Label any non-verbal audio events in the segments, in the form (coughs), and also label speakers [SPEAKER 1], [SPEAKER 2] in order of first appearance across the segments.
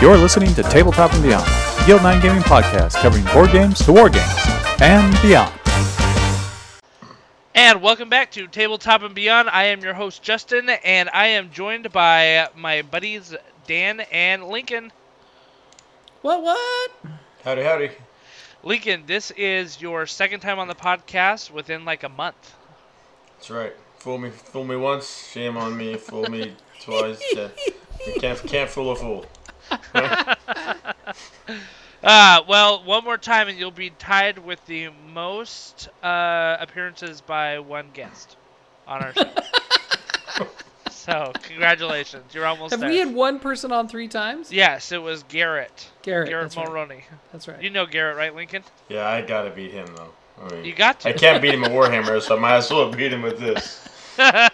[SPEAKER 1] You're listening to Tabletop and Beyond, a Guild 9 gaming podcast covering board games to war games and beyond.
[SPEAKER 2] And welcome back to Tabletop and Beyond. I am your host, Justin, and I am joined by my buddies Dan and Lincoln.
[SPEAKER 3] What? What?
[SPEAKER 4] Howdy, howdy.
[SPEAKER 2] Lincoln, this is your second time on the podcast within like a month.
[SPEAKER 4] That's right. Fool me, fool me once, shame on me. Fool me twice. Yeah. You (laughs) can't, can't fool a fool. (laughs)
[SPEAKER 2] Uh, well, one more time and you'll be tied with the most uh, appearances by one guest on our show. (laughs) so, congratulations. You're almost
[SPEAKER 3] Have
[SPEAKER 2] there.
[SPEAKER 3] we had one person on three times?
[SPEAKER 2] Yes, it was Garrett.
[SPEAKER 3] Garrett.
[SPEAKER 2] Garrett
[SPEAKER 3] that's right. That's right.
[SPEAKER 2] You know Garrett, right, Lincoln?
[SPEAKER 4] Yeah, I gotta beat him though. I mean,
[SPEAKER 2] You got to.
[SPEAKER 4] I can't beat him at Warhammer, so I might as well beat him with this. (laughs)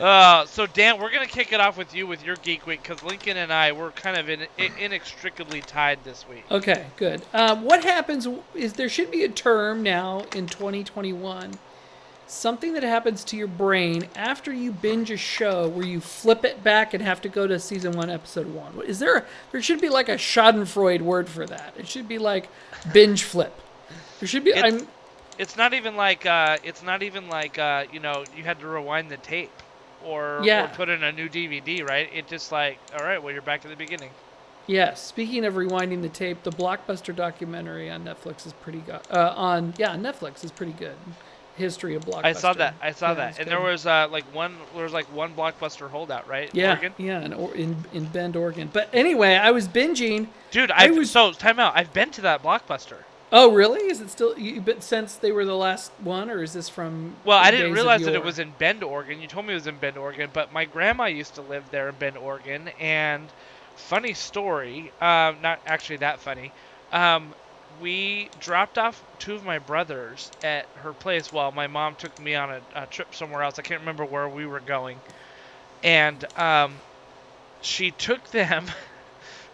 [SPEAKER 2] Uh, so Dan, we're gonna kick it off with you with your Geek Week because Lincoln and I were kind of in, in, inextricably tied this week.
[SPEAKER 3] Okay, good. Um, what happens is there should be a term now in 2021, something that happens to your brain after you binge a show where you flip it back and have to go to season one, episode one. Is there? A, there should be like a Schadenfreude word for that. It should be like binge flip. There should be.
[SPEAKER 2] It's-
[SPEAKER 3] I'm.
[SPEAKER 2] It's not even like uh, it's not even like uh, you know you had to rewind the tape or,
[SPEAKER 3] Yeah.
[SPEAKER 2] or put in a new DVD, right? It just like all right, well you're back to the beginning.
[SPEAKER 3] Yes. Speaking of rewinding the tape, the blockbuster documentary on Netflix is pretty good. Uh, on yeah, on Netflix is pretty good. History of blockbuster.
[SPEAKER 2] I saw that. I saw
[SPEAKER 3] Yeah,
[SPEAKER 2] that. And
[SPEAKER 3] good.
[SPEAKER 2] there was uh, like one there was like one blockbuster holdout, right?
[SPEAKER 3] yeah,
[SPEAKER 2] Oregon?
[SPEAKER 3] yeah, in, in in Bend, Oregon. But anyway, I was binging.
[SPEAKER 2] Dude,
[SPEAKER 3] I
[SPEAKER 2] I
[SPEAKER 3] was-
[SPEAKER 2] so time out. I've been to that blockbuster.
[SPEAKER 3] Oh, really? Is it still? You, but since they were the last one, or is this from?
[SPEAKER 2] Well, I didn't realize that it was in Bend, Oregon. You told me it was in Bend, Oregon, but my grandma used to live there in Bend, Oregon. And funny story, um, not actually that funny. Um, we dropped off two of my brothers at her place while my mom took me on a, a trip somewhere else. I can't remember where we were going. And um, she took them (laughs)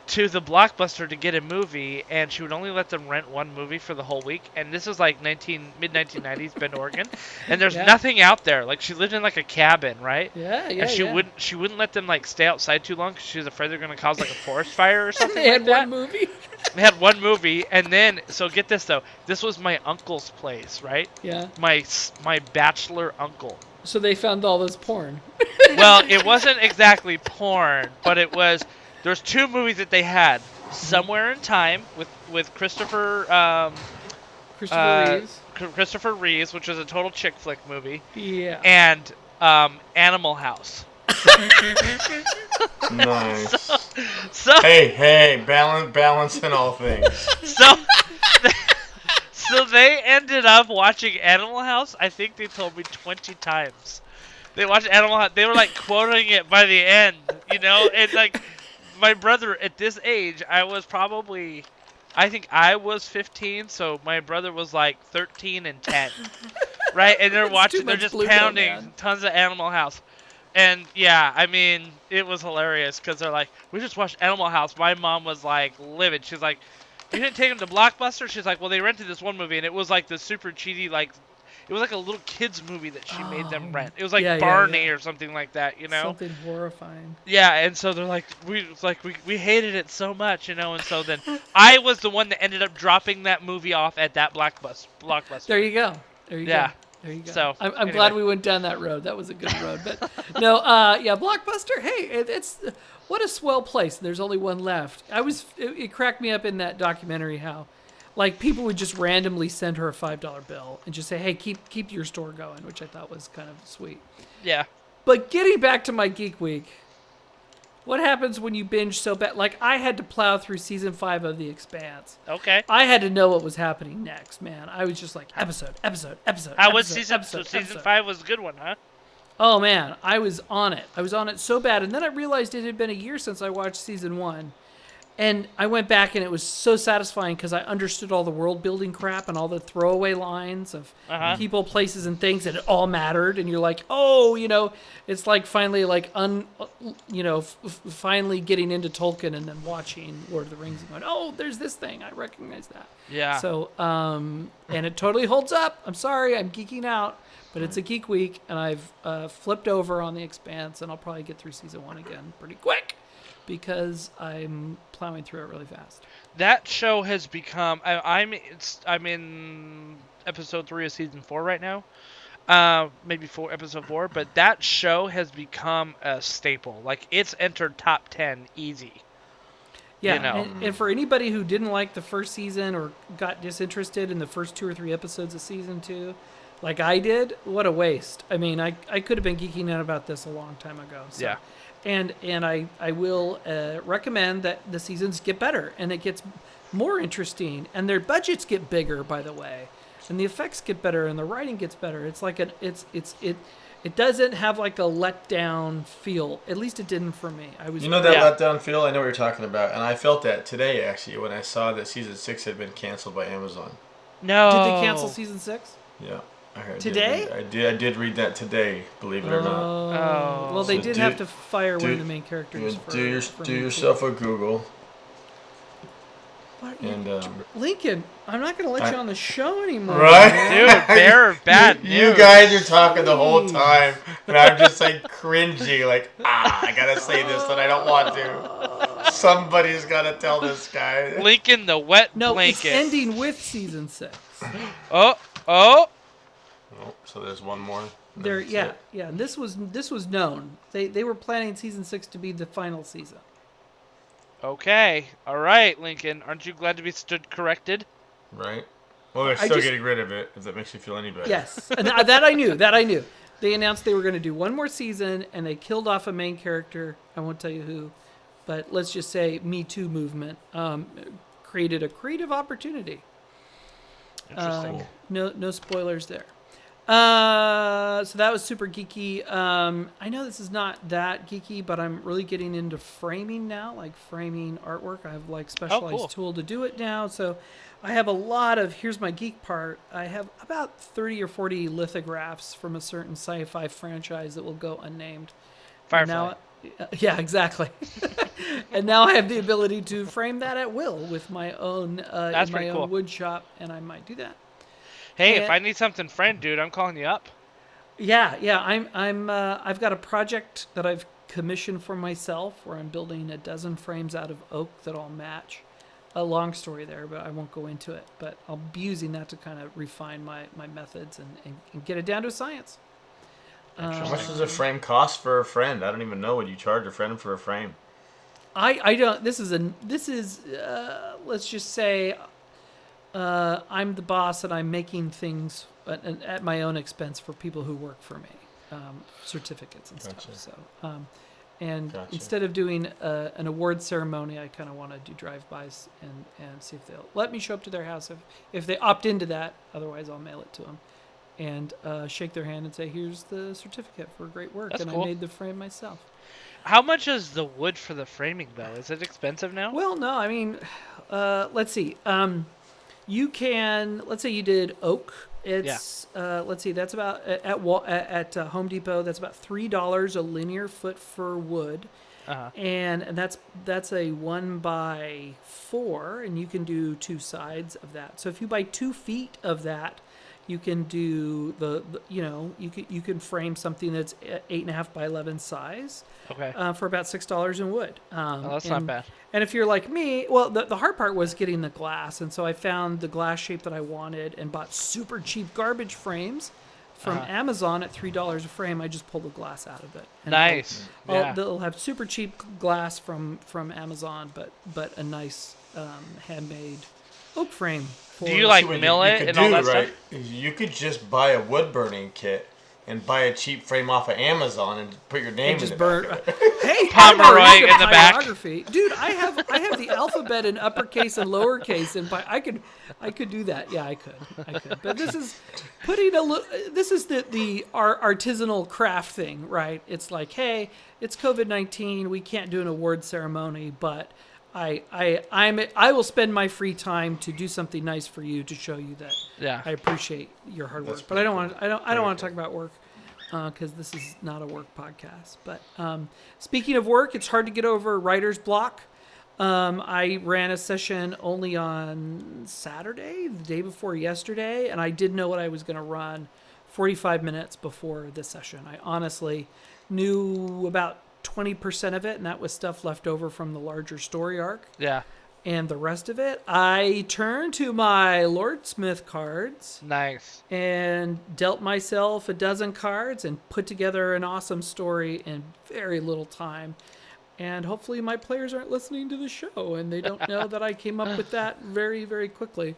[SPEAKER 2] to the blockbuster to get a movie and she would only let them rent one movie for the whole week and this is like 19 mid 1990s bend oregon and there's
[SPEAKER 3] Yeah.
[SPEAKER 2] nothing out there like she lived in like a cabin right
[SPEAKER 3] Yeah, yeah.
[SPEAKER 2] and she
[SPEAKER 3] yeah.
[SPEAKER 2] wouldn't she wouldn't let them like stay outside too long because she was afraid they're going to cause like a forest (laughs) fire or something
[SPEAKER 3] They
[SPEAKER 2] like
[SPEAKER 3] had
[SPEAKER 2] that
[SPEAKER 3] one movie. (laughs)
[SPEAKER 2] they had one movie and then so get this though this was my uncle's place right
[SPEAKER 3] yeah.
[SPEAKER 2] my my bachelor uncle
[SPEAKER 3] So they found all this porn.
[SPEAKER 2] well, it (laughs) wasn't exactly porn, but it was. There's two movies that they had. Somewhere in Time with with Christopher um,
[SPEAKER 3] Christopher
[SPEAKER 2] uh,
[SPEAKER 3] Reeves.
[SPEAKER 2] Chr- Christopher Reeves, which was a total chick flick movie,
[SPEAKER 3] Yeah.
[SPEAKER 2] and um, Animal House. (laughs)
[SPEAKER 4] Nice.
[SPEAKER 2] So
[SPEAKER 4] hey, hey, balance, balance in all things. (laughs)
[SPEAKER 2] so so they ended up watching Animal House. I think they told me 20 times. They watched Animal House. They were like quoting it by the end, you know, and like my brother at this age, I was probably. I think I was 15, so my brother was like 13 and 10, (laughs) right? And they're watching, they're just
[SPEAKER 3] Pluto,
[SPEAKER 2] pounding
[SPEAKER 3] man.
[SPEAKER 2] tons of Animal House. And yeah, I mean, it was hilarious because they're like, we just watched Animal House. My mom was like livid. She's like, you didn't take them to Blockbuster? She's like, well, they rented this one movie and it was like the super cheesy, like, it was like a little kids movie that she made them
[SPEAKER 3] Oh,
[SPEAKER 2] rent. It was like
[SPEAKER 3] yeah, yeah,
[SPEAKER 2] Barney
[SPEAKER 3] yeah.
[SPEAKER 2] or something like that, you know?
[SPEAKER 3] Something horrifying.
[SPEAKER 2] Yeah, and so they're like, we like we, we hated it so much, you know, and so then I was the one that ended up dropping that movie off at that blockbuster. Blockbuster.
[SPEAKER 3] There you go. There you
[SPEAKER 2] Yeah.
[SPEAKER 3] go. There you go.
[SPEAKER 2] So,
[SPEAKER 3] I'm, I'm glad we went down that road. That was a good road. But (laughs) no, uh, yeah, Blockbuster. Hey, it, it's what a swell place. There's only one left. I was. It, it cracked me up in that documentary how, like, people would just randomly send her a five dollar bill and just say, "Hey, keep keep your store going," which I thought was kind of sweet.
[SPEAKER 2] Yeah.
[SPEAKER 3] But getting back to my Geek Week, what happens when you binge so bad? Like I had to plow through season five of The Expanse.
[SPEAKER 2] Okay.
[SPEAKER 3] I had to know what was happening next, man. I was just like episode, episode, episode.
[SPEAKER 2] How was season?
[SPEAKER 3] episode,
[SPEAKER 2] so season
[SPEAKER 3] episode.
[SPEAKER 2] five was a good one, huh?
[SPEAKER 3] Oh man, I was on it. I was on it so bad, and then I realized it had been a year since I watched season one, and I went back and it was so satisfying because I understood all the world building crap and all the throwaway lines of
[SPEAKER 2] Uh-huh.
[SPEAKER 3] people, places, and things, and it all mattered. And you're like, oh, you know, it's like finally like un, you know, f- f- finally getting into Tolkien and then watching Lord of the Rings and going, oh, there's this thing, I recognize that.
[SPEAKER 2] Yeah.
[SPEAKER 3] So, um, and it totally holds up. I'm sorry, I'm geeking out, but it's a geek week, and I've uh, flipped over on the Expanse, and I'll probably get through season one again pretty quick. Because I'm plowing through it really fast.
[SPEAKER 2] that show has become I, I'm it's I'm in episode three of season four right now, uh, maybe four episode four. But that show has become a staple. Like it's entered top ten easy.
[SPEAKER 3] Yeah,
[SPEAKER 2] know.
[SPEAKER 3] and, and for anybody who didn't like the first season or got disinterested in the first two or three episodes of season two, like I did, what a waste. I mean, I, I could have been geeking out about this a long time ago. So.
[SPEAKER 2] Yeah.
[SPEAKER 3] And and I I will uh, recommend that the seasons get better and it gets more interesting and their budgets get bigger. By the way, and the effects get better and the writing gets better. It's like an it's it's it. It doesn't have like a letdown feel. At least it didn't for me. I was
[SPEAKER 4] You know that
[SPEAKER 2] Yeah.
[SPEAKER 4] letdown feel? I know what you're talking about, and I felt that today actually when I saw that season six had been canceled by Amazon.
[SPEAKER 2] No.
[SPEAKER 3] Did they cancel season six?
[SPEAKER 4] Yeah, I heard.
[SPEAKER 3] Today?
[SPEAKER 4] I did. I did read that today. Believe it or not.
[SPEAKER 3] Oh. Well, they
[SPEAKER 4] So
[SPEAKER 3] did
[SPEAKER 4] do-
[SPEAKER 3] have to fire one of the main characters.
[SPEAKER 4] You
[SPEAKER 3] for,
[SPEAKER 4] do your,
[SPEAKER 3] for
[SPEAKER 4] do yourself a Google
[SPEAKER 3] What?
[SPEAKER 4] and um,
[SPEAKER 3] Lincoln, I'm not going to let
[SPEAKER 4] I-
[SPEAKER 3] you on the show anymore.
[SPEAKER 4] Right?
[SPEAKER 2] Dude, they're (laughs) bad news.
[SPEAKER 4] You guys are talking the whole time, and I'm just like cringing, like ah, I gotta say this that I don't want to. (laughs) Somebody's gotta tell this guy.
[SPEAKER 2] Lincoln the wet
[SPEAKER 3] No,
[SPEAKER 2] blanket.
[SPEAKER 3] it's ending with season six. (gasps)
[SPEAKER 2] Oh, oh.
[SPEAKER 4] So there's one more.
[SPEAKER 3] There, yeah,
[SPEAKER 4] it.
[SPEAKER 3] yeah. And this was this was known. They they were planning season six to be the final season.
[SPEAKER 2] Okay. All right, Lincoln. Aren't you glad to be stood corrected?
[SPEAKER 4] Right. Well, they're still
[SPEAKER 3] just-
[SPEAKER 4] getting rid of it. If that makes you feel any better.
[SPEAKER 3] Yes, and th- that I knew. That I knew. They announced they were going to do one more season, and they killed off a main character. I won't tell you who, but let's just say Me Too movement um, created a creative opportunity.
[SPEAKER 2] Interesting.
[SPEAKER 3] Um, no, no spoilers there. Uh, so that was super geeky. Um, I know this is not that geeky, but I'm really getting into framing now, like framing artwork. I have like specialized
[SPEAKER 2] cool.
[SPEAKER 3] tool to do it now. So I have a lot of. Here's my geek part. I have about 30 or 40 lithographs from a certain sci-fi franchise that will go unnamed.
[SPEAKER 2] Firefly.
[SPEAKER 3] Now, (laughs) yeah, exactly. (laughs) and now I have the ability to frame that at will with my own uh,
[SPEAKER 2] That's
[SPEAKER 3] in my own
[SPEAKER 2] cool.
[SPEAKER 3] wood shop, and I might do that.
[SPEAKER 2] Hey,
[SPEAKER 3] and-
[SPEAKER 2] if I need something friend, dude, I'm calling you up.
[SPEAKER 3] Yeah, yeah. I'm I'm uh, I've got a project that I've commissioned for myself where I'm building a dozen frames out of oak that all match. A long story there, but I won't go into it. But I'll be using that to kind of refine my, my methods and, and, and get it down to a science.
[SPEAKER 4] How much does a frame cost for a friend? I don't even know what you charge a friend for a frame.
[SPEAKER 3] I, I don't. This is a. This is. Uh, let's just say. Uh, I'm the boss, and I'm making things at, at my own expense for people who work for me, um, certificates and
[SPEAKER 4] Gotcha.
[SPEAKER 3] stuff. So, um, and
[SPEAKER 4] Gotcha.
[SPEAKER 3] instead of doing uh an award ceremony, I kind of want to do drive-bys and and see if they'll let me show up to their house if if they opt into that. Otherwise, I'll mail it to them. And uh, shake their hand and say, "Here's the certificate for great work."
[SPEAKER 2] That's
[SPEAKER 3] and
[SPEAKER 2] cool.
[SPEAKER 3] I made the frame myself.
[SPEAKER 2] How much is the wood for the framing, though? Is it expensive now?
[SPEAKER 3] Well, no, I mean, (sighs) uh, let's see. Um, you can, let's say you did oak. It's, uh, let's see, that's about at at, at, at uh, Home Depot. That's about three dollars a linear foot for wood,
[SPEAKER 2] Uh-huh.
[SPEAKER 3] and and that's that's a one by four, and you can do two sides of that. So if you buy two feet of that, you can do the, the you know you can you can frame something that's eight and a half by eleven size
[SPEAKER 2] Okay.
[SPEAKER 3] uh, for about six dollars in wood. Um,
[SPEAKER 2] Oh, that's not
[SPEAKER 3] and-
[SPEAKER 2] bad.
[SPEAKER 3] And if you're like me, well, the, the hard part was getting the glass, and so I found the glass shape that I wanted and bought super cheap garbage frames from
[SPEAKER 2] Uh-huh.
[SPEAKER 3] Amazon at three dollars a frame. I just pulled the glass out of it. And
[SPEAKER 2] Nice.
[SPEAKER 3] I'll-
[SPEAKER 2] Yeah.
[SPEAKER 3] they'll have super cheap glass from from Amazon, but but a nice um, handmade oak frame. For,
[SPEAKER 2] Do you like
[SPEAKER 4] See what
[SPEAKER 2] mill it
[SPEAKER 4] could
[SPEAKER 2] and all that
[SPEAKER 4] right,
[SPEAKER 2] stuff?
[SPEAKER 4] is You could just buy a wood burning kit and buy a cheap frame off of Amazon and put your name
[SPEAKER 3] and
[SPEAKER 4] in
[SPEAKER 3] just
[SPEAKER 4] the
[SPEAKER 3] burn.
[SPEAKER 4] back of it.
[SPEAKER 3] hey,
[SPEAKER 2] Pomeroy
[SPEAKER 3] I'm
[SPEAKER 2] in the back.
[SPEAKER 3] typography. dude. I have I have the alphabet in uppercase and lowercase, and by, I could I could do that. Yeah, I could, I could. But this is putting a little. This is the the artisanal craft thing, right? It's like, hey, it's COVID nineteen. We can't do an award ceremony, but. I, I, I'm, I will spend my free time to do something nice for you to show you that
[SPEAKER 2] Yeah.
[SPEAKER 3] I appreciate your hard work.
[SPEAKER 4] That's
[SPEAKER 3] But I don't
[SPEAKER 4] pretty
[SPEAKER 3] want, I don't, I don't want to talk about work because this is not a work podcast. But um, speaking of work, it's hard to get over writer's block. Um, I ran a session only on Saturday, the day before yesterday, and I did know what I was going to run 45 minutes before this session. I honestly knew about 20% of it, and that was stuff left over from the larger story arc.
[SPEAKER 2] Yeah.
[SPEAKER 3] And the rest of it, I turned to my Lore Smith cards
[SPEAKER 2] Nice.
[SPEAKER 3] and dealt myself a dozen cards and put together an awesome story in very little time. And hopefully, my players aren't listening to the show and they don't know that I came up with that (laughs) very, very quickly.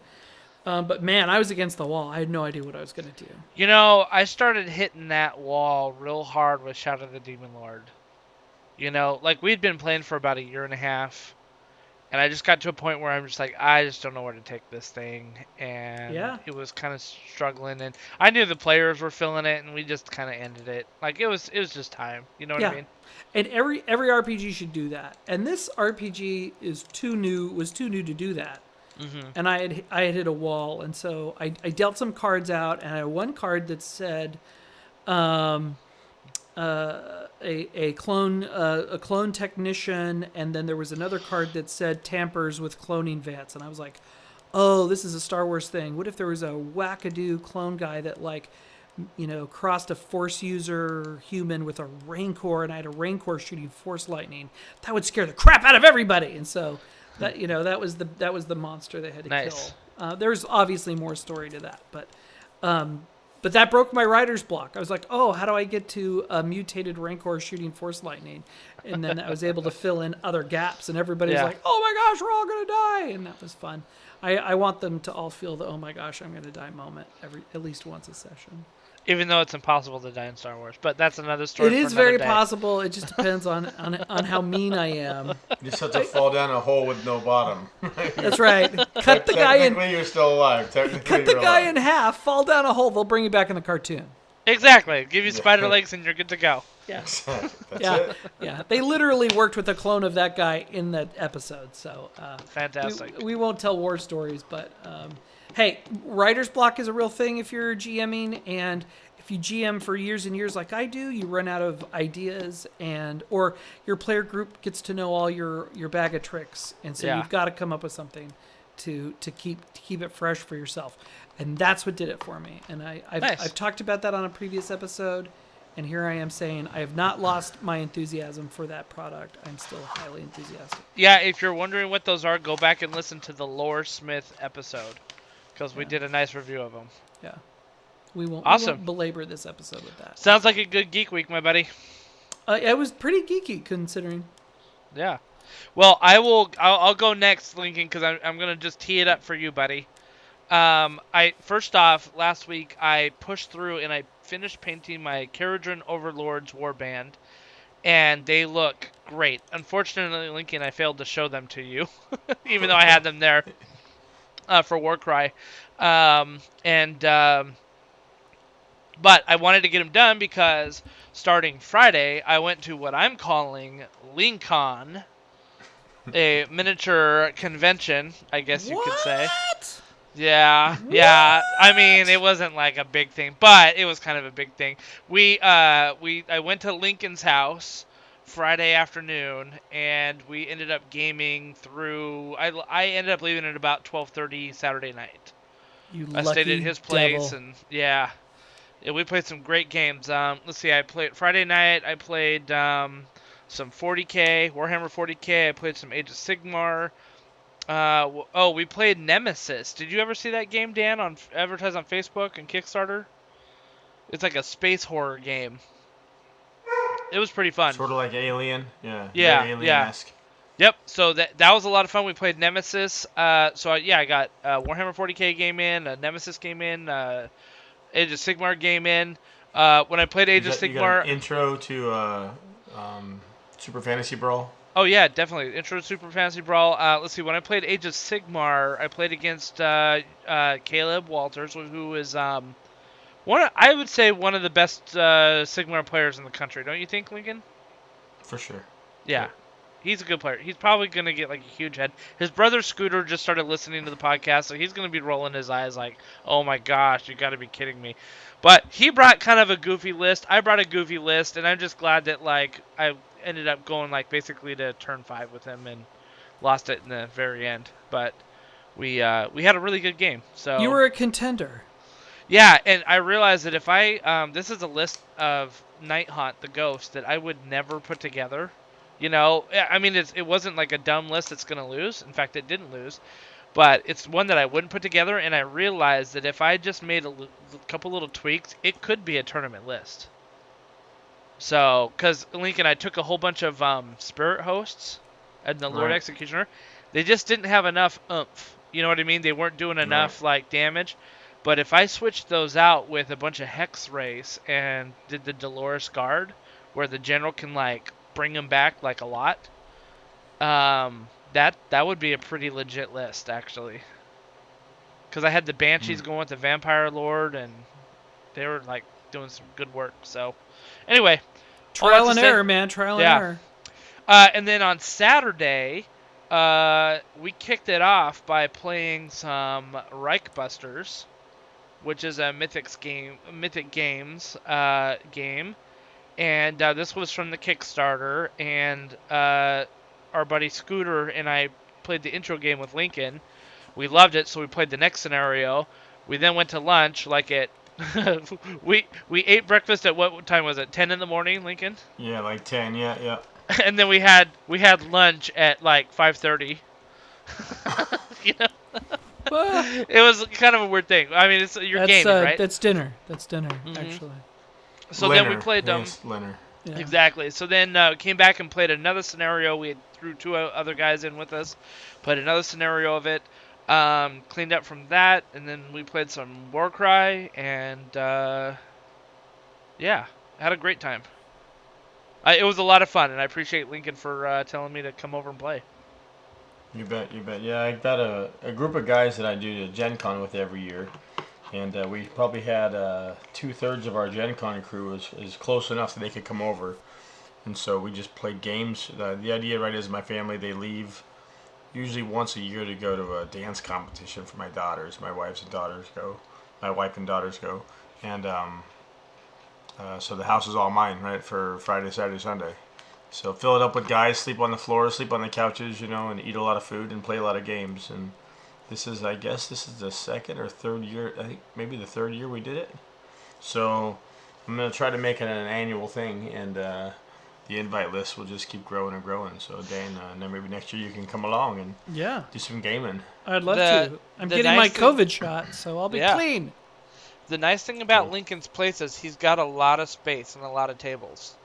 [SPEAKER 3] Um, but man, I was against the wall. I had no idea what I was going to do.
[SPEAKER 2] You know, I started hitting that wall real hard with Shadow of the Demon Lord. You know, like we'd been playing for about a year and a half, and I just got to a point where I'm just like, I just don't know where to take this thing, and
[SPEAKER 3] Yeah.
[SPEAKER 2] it was kind of struggling, and I knew the players were feeling it, and we just kind of ended it. Like it was, it was just time. You know what
[SPEAKER 3] Yeah.
[SPEAKER 2] I mean?
[SPEAKER 3] And every every RPG should do that. And this RPG is too new was too new to do that.
[SPEAKER 2] Mm-hmm.
[SPEAKER 3] And I had I had hit a wall, and so I, I dealt some cards out, and I had one card that said, um, uh, a a clone uh, a clone technician, and then there was another card that said tampers with cloning vats, and I was like, oh, this is a Star Wars thing. What if there was a wackadoo clone guy that like you know, crossed a force user human with a rancor, and I had a rancor shooting force lightning. That would scare the crap out of everybody. And so, that you know, that was the that was the monster they had to
[SPEAKER 2] Nice.
[SPEAKER 3] kill. Uh, there's obviously more story to that, but um, but that broke my writer's block. I was like, oh, how do I get to a mutated rancor shooting force lightning? And then I was able to fill in other gaps, and everybody's
[SPEAKER 2] Yeah.
[SPEAKER 3] like, oh my gosh, we're all gonna die, and that was fun. I, I want them to all feel the oh my gosh, I'm gonna die moment every at least once a session.
[SPEAKER 2] Even though it's impossible to die in Star Wars, but that's another story.
[SPEAKER 3] It
[SPEAKER 2] for
[SPEAKER 3] is very
[SPEAKER 2] day.
[SPEAKER 3] possible. It just (laughs) depends on, on on how mean I am.
[SPEAKER 4] You just have to fall down a hole with no bottom. (laughs)
[SPEAKER 3] That's right. Cut the guy in.
[SPEAKER 4] Technically, you're still alive. Technically,
[SPEAKER 3] Cut the guy
[SPEAKER 4] alive.
[SPEAKER 3] in half. Fall down a hole. They'll bring you back in the cartoon.
[SPEAKER 2] Exactly. Give you spider legs and you're good to go.
[SPEAKER 3] Yeah, (laughs)
[SPEAKER 4] That's
[SPEAKER 3] yeah,
[SPEAKER 4] it.
[SPEAKER 3] yeah. They literally worked with a clone of that guy in that episode. So uh,
[SPEAKER 2] Fantastic.
[SPEAKER 3] we, we won't tell war stories, but um, hey, writer's block is a real thing if you're GMing, and if you GM for years and years like I do, you run out of ideas, and or your player group gets to know all your your bag of tricks, and so
[SPEAKER 2] Yeah.
[SPEAKER 3] you've got to come up with something to to keep to keep it fresh for yourself, and that's what did it for me. And I I've,
[SPEAKER 2] Nice.
[SPEAKER 3] I've talked about that on a previous episode. And here I am saying I have not lost my enthusiasm for that product. I'm still highly enthusiastic.
[SPEAKER 2] Yeah, if you're wondering what those are, go back and listen to the Lore Smith episode because we did a nice review of them.
[SPEAKER 3] Yeah. We won't, we
[SPEAKER 2] Awesome.
[SPEAKER 3] won't belabor this episode with that.
[SPEAKER 2] Sounds like a good geek week, my buddy.
[SPEAKER 3] Uh, it was pretty geeky considering.
[SPEAKER 2] Yeah. Well, I will. I'll, I'll go next, Lincoln, because I'm, I'm gonna just tee it up for you, buddy. Um, I first off, last week I pushed through and I finished painting my Kharadron Overlords Warband, and they look great. Unfortunately, Lincoln, I failed to show them to you, (laughs) even though I had them there (laughs) uh, for Warcry. Um, and um, but I wanted to get them done because starting Friday, I went to what I'm calling Lincoln, a (laughs) miniature convention, I guess you could say.
[SPEAKER 3] What?
[SPEAKER 2] Yeah, yeah. I mean, it wasn't like a big thing, but it was kind of a big thing. We uh we I went to Lincoln's house Friday afternoon and we ended up gaming through I I ended up leaving at about 12:30 Saturday night.
[SPEAKER 3] You
[SPEAKER 2] I stayed at his place
[SPEAKER 3] devil.
[SPEAKER 2] and yeah. Yeah, we played some great games. Um, let's see, I played Friday night. I played um, some 40k, Warhammer 40k. I played some Age of Sigmar. Uh, oh, we played Nemesis. Did you ever see that game, Dan, on advertised on Facebook and Kickstarter? It's like a space horror game. It was pretty fun.
[SPEAKER 4] Sort of like Alien. Yeah.
[SPEAKER 2] Yeah, yeah.
[SPEAKER 4] Alien-esque.
[SPEAKER 2] Yep. So that that was a lot of fun. We played Nemesis. Uh, so I, yeah, I got uh, Warhammer 40k game in, a Nemesis game in, uh, Age of Sigmar game in. Uh, when I played Age of
[SPEAKER 4] got- you got
[SPEAKER 2] Sigmar,
[SPEAKER 4] an intro to uh, um, Super Fantasy Brawl.
[SPEAKER 2] oh yeah, definitely Intro to Super Fantasy Brawl. Uh, let's see. When I played Age of Sigmar, I played against uh, uh, Caleb Walters, who is um, one. of- I would say one of the best uh, Sigmar players in the country. Don't you think, Lincoln?
[SPEAKER 4] For sure.
[SPEAKER 2] Yeah. He's a good player. He's probably going to get like a huge head. His brother Scooter just started listening to the podcast, so he's going to be rolling his eyes like, "Oh my gosh, you got to be kidding me." But he brought kind of a goofy list. I brought a goofy list, and I'm just glad that like I ended up going like basically to turn 5 with him and lost it in the very end. But we uh we had a really good game. So
[SPEAKER 3] You were a contender.
[SPEAKER 2] Yeah, and I realized that if I um, this is a list of Nighthaunt the Ghost that I would never put together. You know, I mean, it's, it wasn't like a dumb list that's gonna lose. In fact, it didn't lose, but it's one that I wouldn't put together. And I realized that if I just made a couple little tweaks, it could be a tournament list. So, because Lincoln, I took a whole bunch of um, spirit hosts and the Lord
[SPEAKER 4] Right.
[SPEAKER 2] Executioner. They just didn't have enough oomph. You know what I mean? They weren't doing enough like damage. But if I switched those out with a bunch of Hexwraiths and did the Dolorous Guard, where the general can like bring them back like a lot, um, that that would be a pretty legit list actually. Because I had the Banshees going with the Vampire Lord, and they were like doing some good work. So, anyway,
[SPEAKER 3] Trial
[SPEAKER 2] to
[SPEAKER 3] and
[SPEAKER 2] say-
[SPEAKER 3] error, man. Trial
[SPEAKER 2] Yeah.
[SPEAKER 3] and error.
[SPEAKER 2] uh, and then on Saturday, uh, we kicked it off by playing some Reichbusters, which is a Mythics game, Mythic Games uh, game, and uh, this was from the Kickstarter. And uh, our buddy Scooter and I played the intro game with Lincoln. We loved it, so we played the next scenario. We then went to lunch, like at (laughs) we we ate breakfast at what time was it? Ten in the morning, Lincoln
[SPEAKER 4] Yeah, like ten. Yeah, yeah. (laughs)
[SPEAKER 2] and then we had we had lunch at like 5:30. (laughs) you know, (laughs) it was kind of a weird thing. I mean, it's your
[SPEAKER 3] that's
[SPEAKER 2] game,
[SPEAKER 3] uh,
[SPEAKER 2] right?
[SPEAKER 3] that's dinner. That's dinner.
[SPEAKER 2] Mhm.
[SPEAKER 3] Actually.
[SPEAKER 2] so then we played um
[SPEAKER 4] Yes, Leonard.
[SPEAKER 3] Yeah.
[SPEAKER 2] exactly. So then uh, came back and played another scenario. We had threw two other guys in with us, played another scenario of it. Um, cleaned up from that, and then we played some Warcry, and uh, yeah, had a great time. I, it was a lot of fun, and I appreciate Lincoln for uh, telling me to come over and play.
[SPEAKER 4] You bet, you bet. Yeah, I got a, a group of guys that I do the Gen Con with every year. And uh, we probably had uh, two thirds of our Gen Con crew is, is close enough that they could come over. And so we just played games. Uh, the idea, right, is my family, they leave usually once a year to go to a dance competition for my daughters. My wife's and daughters go. My wife and daughters go. And um, uh, so the house is all mine, right, for Friday, Saturday, Sunday. So fill it up with guys, sleep on the floor, sleep on the couches, you know, and eat a lot of food and play a lot of games. And this is, I guess, this is the second or third year. I think maybe the third year we did it. So I'm gonna try to make it an annual thing, and uh, the invite list will just keep growing and growing. So Dan, uh, and then maybe next year you can come along and
[SPEAKER 3] Yeah,
[SPEAKER 4] do some gaming.
[SPEAKER 3] I'd love
[SPEAKER 2] The-
[SPEAKER 3] to. I'm getting
[SPEAKER 2] nice
[SPEAKER 3] my
[SPEAKER 2] thing-
[SPEAKER 3] COVID shot, so I'll be
[SPEAKER 2] Yeah.
[SPEAKER 3] clean.
[SPEAKER 2] The nice thing about Lincoln's place is he's got a lot of space and a lot of tables.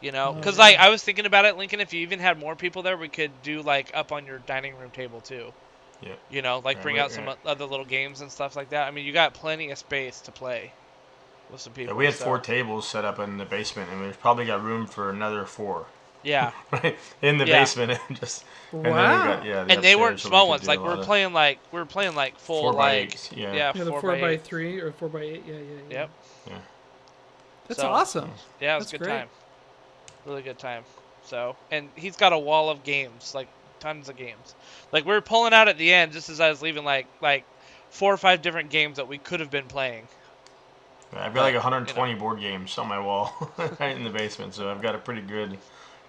[SPEAKER 2] You know,
[SPEAKER 3] Oh,
[SPEAKER 2] because
[SPEAKER 3] yeah.
[SPEAKER 2] like I was thinking about it, Lincoln. If you even had more people there, we could do like up on your dining room table too.
[SPEAKER 4] Yeah.
[SPEAKER 2] You know, like
[SPEAKER 4] Yeah,
[SPEAKER 2] bring
[SPEAKER 4] we-
[SPEAKER 2] out some
[SPEAKER 4] yeah.
[SPEAKER 2] o- other little games and stuff like that. I mean, you got plenty of space to play with some people.
[SPEAKER 4] Yeah, we had
[SPEAKER 2] so-
[SPEAKER 4] four tables set up in the basement, and we've probably got room for another four.
[SPEAKER 2] Yeah, (laughs)
[SPEAKER 4] Right in the
[SPEAKER 2] Yeah.
[SPEAKER 4] basement, and just and then we
[SPEAKER 3] Wow.
[SPEAKER 4] got, yeah, the
[SPEAKER 2] and they weren't
[SPEAKER 4] upstairs, so we
[SPEAKER 2] small
[SPEAKER 4] could
[SPEAKER 2] ones. Like
[SPEAKER 4] a we're
[SPEAKER 2] were
[SPEAKER 4] of
[SPEAKER 2] playing like we were playing like full
[SPEAKER 4] four by
[SPEAKER 2] like
[SPEAKER 4] eights, yeah.
[SPEAKER 2] yeah,
[SPEAKER 3] Yeah, the
[SPEAKER 2] four,
[SPEAKER 3] four
[SPEAKER 2] by,
[SPEAKER 3] by three or four by eight. Yeah, yeah, yeah.
[SPEAKER 2] Yep.
[SPEAKER 3] That's
[SPEAKER 2] So-
[SPEAKER 3] awesome.
[SPEAKER 2] Yeah, it was
[SPEAKER 3] That's
[SPEAKER 2] a good
[SPEAKER 3] great.
[SPEAKER 2] time. Really good time. So, and he's got a wall of games, like tons of games. Like we were pulling out at the end, just as I was leaving, like like four or five different games that we could have been playing.
[SPEAKER 4] I've got like
[SPEAKER 2] But,
[SPEAKER 4] 120 board games on my wall right (laughs) in the basement, so I've got a pretty good,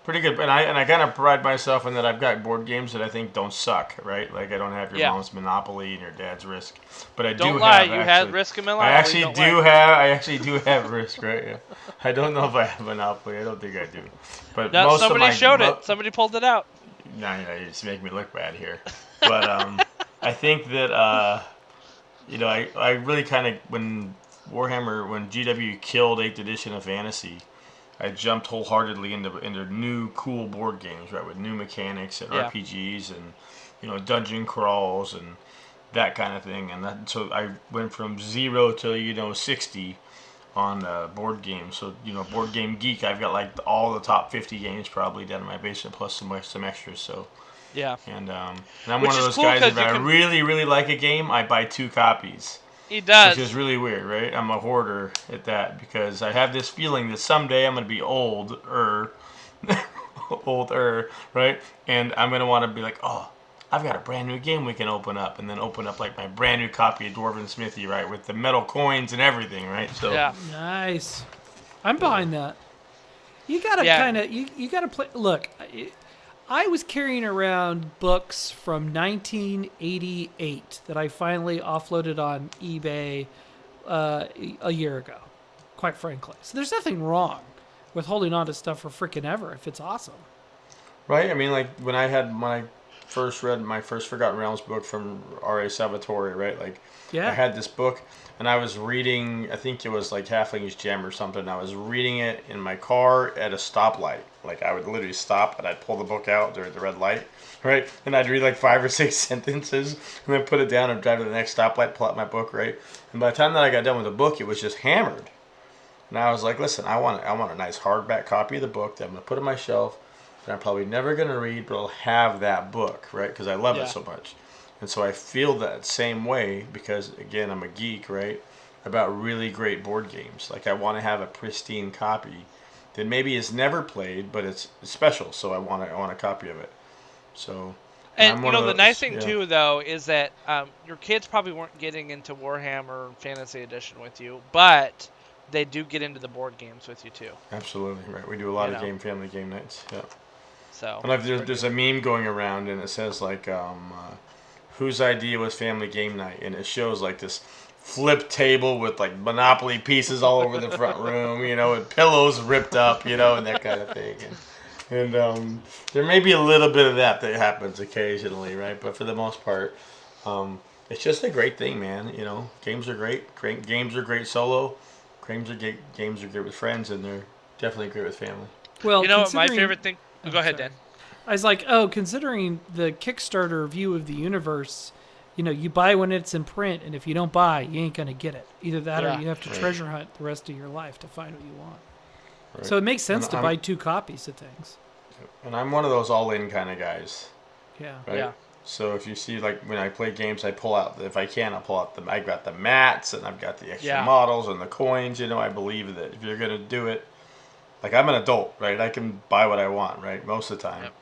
[SPEAKER 4] pretty good. And I and I kind of pride myself in that I've got board games that I think don't suck, right? Like I don't have your
[SPEAKER 2] Yeah.
[SPEAKER 4] mom's Monopoly and your dad's Risk, but I
[SPEAKER 2] Don't
[SPEAKER 4] do
[SPEAKER 2] lie,
[SPEAKER 4] have
[SPEAKER 2] you
[SPEAKER 4] actually,
[SPEAKER 2] had Risk and Monopoly.
[SPEAKER 4] I actually
[SPEAKER 2] don't lie.
[SPEAKER 4] have. I actually do have (laughs) Risk, right? Yeah. I don't know if I have Monopoly. I don't think I do. But
[SPEAKER 2] No,
[SPEAKER 4] most
[SPEAKER 2] somebody
[SPEAKER 4] of my,
[SPEAKER 2] showed
[SPEAKER 4] mo-
[SPEAKER 2] it. Somebody pulled it out.
[SPEAKER 4] no, no, you just make me look bad here. But um, (laughs) I think that uh, you know, I, I really kind of when Warhammer when GW killed Eighth Edition of Fantasy, I jumped wholeheartedly into into new cool board games, right, with new mechanics and
[SPEAKER 2] Yeah.
[SPEAKER 4] RPGs and you know dungeon crawls and that kind of thing. And that, so I went from zero to you know sixty on uh, board games. So you know, Board Game Geek, I've got like all the top fifty games probably down in my basement, plus some some extras. So
[SPEAKER 2] Yeah,
[SPEAKER 4] and um, and I'm
[SPEAKER 2] Which
[SPEAKER 4] one of those
[SPEAKER 2] cool
[SPEAKER 4] guys
[SPEAKER 2] you
[SPEAKER 4] I
[SPEAKER 2] can-
[SPEAKER 4] really really like a game, I buy two copies,
[SPEAKER 2] he does.
[SPEAKER 4] which is really weird, right? I'm a hoarder at that because I have this feeling that someday I'm gonna be old or (laughs) older, right? And I'm gonna want to be like, oh. I've got a brand new game we can open up, and then open up like my brand new copy of Dwarven Smithy, right, with the metal coins and everything, right? So
[SPEAKER 2] yeah,
[SPEAKER 3] Nice. I'm behind that. You gotta
[SPEAKER 2] Yeah.
[SPEAKER 3] kind of you, you gotta play. Look, I, was carrying around books from 1988 that I finally offloaded on eBay uh, a year ago, quite frankly. So there's nothing wrong with holding on to stuff for freaking ever if it's awesome.
[SPEAKER 4] Right? I mean, like when I had my first read my first Forgotten Realms book from R.A. Salvatore, right? Like
[SPEAKER 3] Yeah.
[SPEAKER 4] I had this book and I was reading, I think it was like Halfling's Gem or something. I was reading it in my car at a stoplight. Like I would literally stop and I'd pull the book out during the red light, right? And I'd read like five or six (laughs) sentences and then put it down and drive to the next stoplight, pull out my book, right? And by the time that I got done with the book, it was just hammered. And I was like, listen, I want I want a nice hardback copy of the book that I'm gonna put on my shelf that I'm probably never gonna read, but I'll have that book, right? Because I love
[SPEAKER 2] Yeah.
[SPEAKER 4] it so much. And so I feel that same way because again, I'm a geek, right? About really great board games. Like I want to have a pristine copy that maybe is never played, but it's special. So I want a, I want a copy of it. So
[SPEAKER 2] And
[SPEAKER 4] I'm
[SPEAKER 2] you know
[SPEAKER 4] of
[SPEAKER 2] the
[SPEAKER 4] those-
[SPEAKER 2] nice thing
[SPEAKER 4] yeah.
[SPEAKER 2] too, though, is that um, your kids probably weren't getting into Warhammer Fantasy Edition with you, but they do get into the board games with you too.
[SPEAKER 4] Absolutely right. We do a lot
[SPEAKER 2] You
[SPEAKER 4] of
[SPEAKER 2] know.
[SPEAKER 4] game family game nights. Yeah.
[SPEAKER 2] So
[SPEAKER 4] And there's, there's a meme going around and it says like um, uh, whose idea was family game night and it shows like this flip table with like monopoly pieces all over the front room you know and pillows ripped up you know and that kind of thing and, and um, there may be a little bit of that that happens occasionally right but for the most part um, it's just a great thing man you know games are great great games are great solo games are great games are great with friends and they're definitely great with family
[SPEAKER 3] Well,
[SPEAKER 2] you know what my favorite thing?
[SPEAKER 3] Oh,
[SPEAKER 2] Go ahead,
[SPEAKER 3] sorry.
[SPEAKER 2] Dan.
[SPEAKER 3] I was like, oh, considering the Kickstarter view of the universe, you know, you buy when it's in print, and if you don't buy, you ain't gonna get it. Either that,
[SPEAKER 2] Yeah.
[SPEAKER 3] or you have to
[SPEAKER 4] Right.
[SPEAKER 3] treasure hunt the rest of your life to find what you want.
[SPEAKER 4] Right.
[SPEAKER 3] So it makes sense
[SPEAKER 4] And
[SPEAKER 3] to
[SPEAKER 4] I'm-
[SPEAKER 3] buy two copies of things.
[SPEAKER 4] and i'm one of those all-in kind of guys
[SPEAKER 3] Yeah.
[SPEAKER 4] right?
[SPEAKER 2] Yeah.
[SPEAKER 4] So if you see like when I play games, I pull out if I can, I pull out the I got the mats and I've got the extra
[SPEAKER 2] Yeah.
[SPEAKER 4] models and the coins. You know, I believe that if you're gonna do it, like I'm an adult, right? I can buy what I want, right? Most of the time,
[SPEAKER 2] Yep.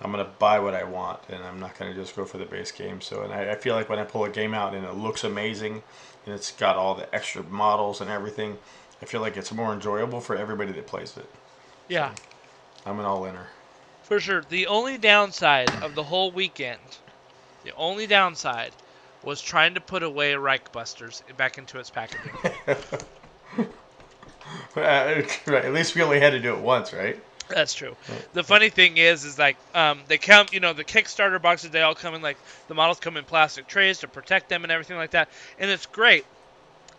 [SPEAKER 4] I'm gonna buy what I want, and I'm not gonna just go for the base game. So, and I, I feel like when I pull a game out and it looks amazing, and it's got all the extra models and everything, I feel like it's more enjoyable for everybody that plays it.
[SPEAKER 2] Yeah,
[SPEAKER 4] I'm an all-inner.
[SPEAKER 2] for sure. The only downside of the whole weekend, the only downside, was trying to put away Reichbusters back into its packaging. (laughs)
[SPEAKER 4] right, (laughs) at least we only had to do it once, right?
[SPEAKER 2] That's true. The funny thing is, is like um, they come, you know, the Kickstarter boxes. They all come in like the models come in plastic trays to protect them and everything like that, and it's great.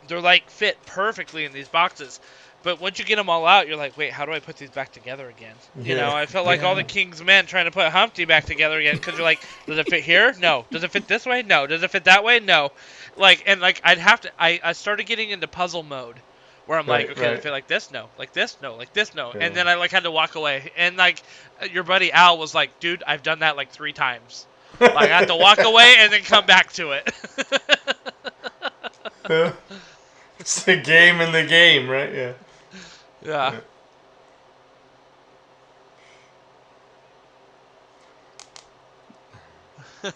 [SPEAKER 2] They're like fit perfectly in these boxes. But once you get them all out, you're like, wait, how do I put these back together again? You know, I felt like all the King's Men trying to put Humpty back together again because you're like, does it fit here? No. Does it fit this way? No. Does it fit that way? No. Like, and like, I'd have to, I, I started getting into puzzle mode where I'm like, okay,
[SPEAKER 4] right.
[SPEAKER 2] like this? No. Like this? No. Like this? No.
[SPEAKER 4] Yeah.
[SPEAKER 2] And then I like had to walk away. And like, your buddy Al was like, dude, I've done that like three times. Like, I had to walk (laughs) away and then come back to it. (laughs)
[SPEAKER 4] it's the game in the game, right? Yeah.
[SPEAKER 2] yeah. (laughs)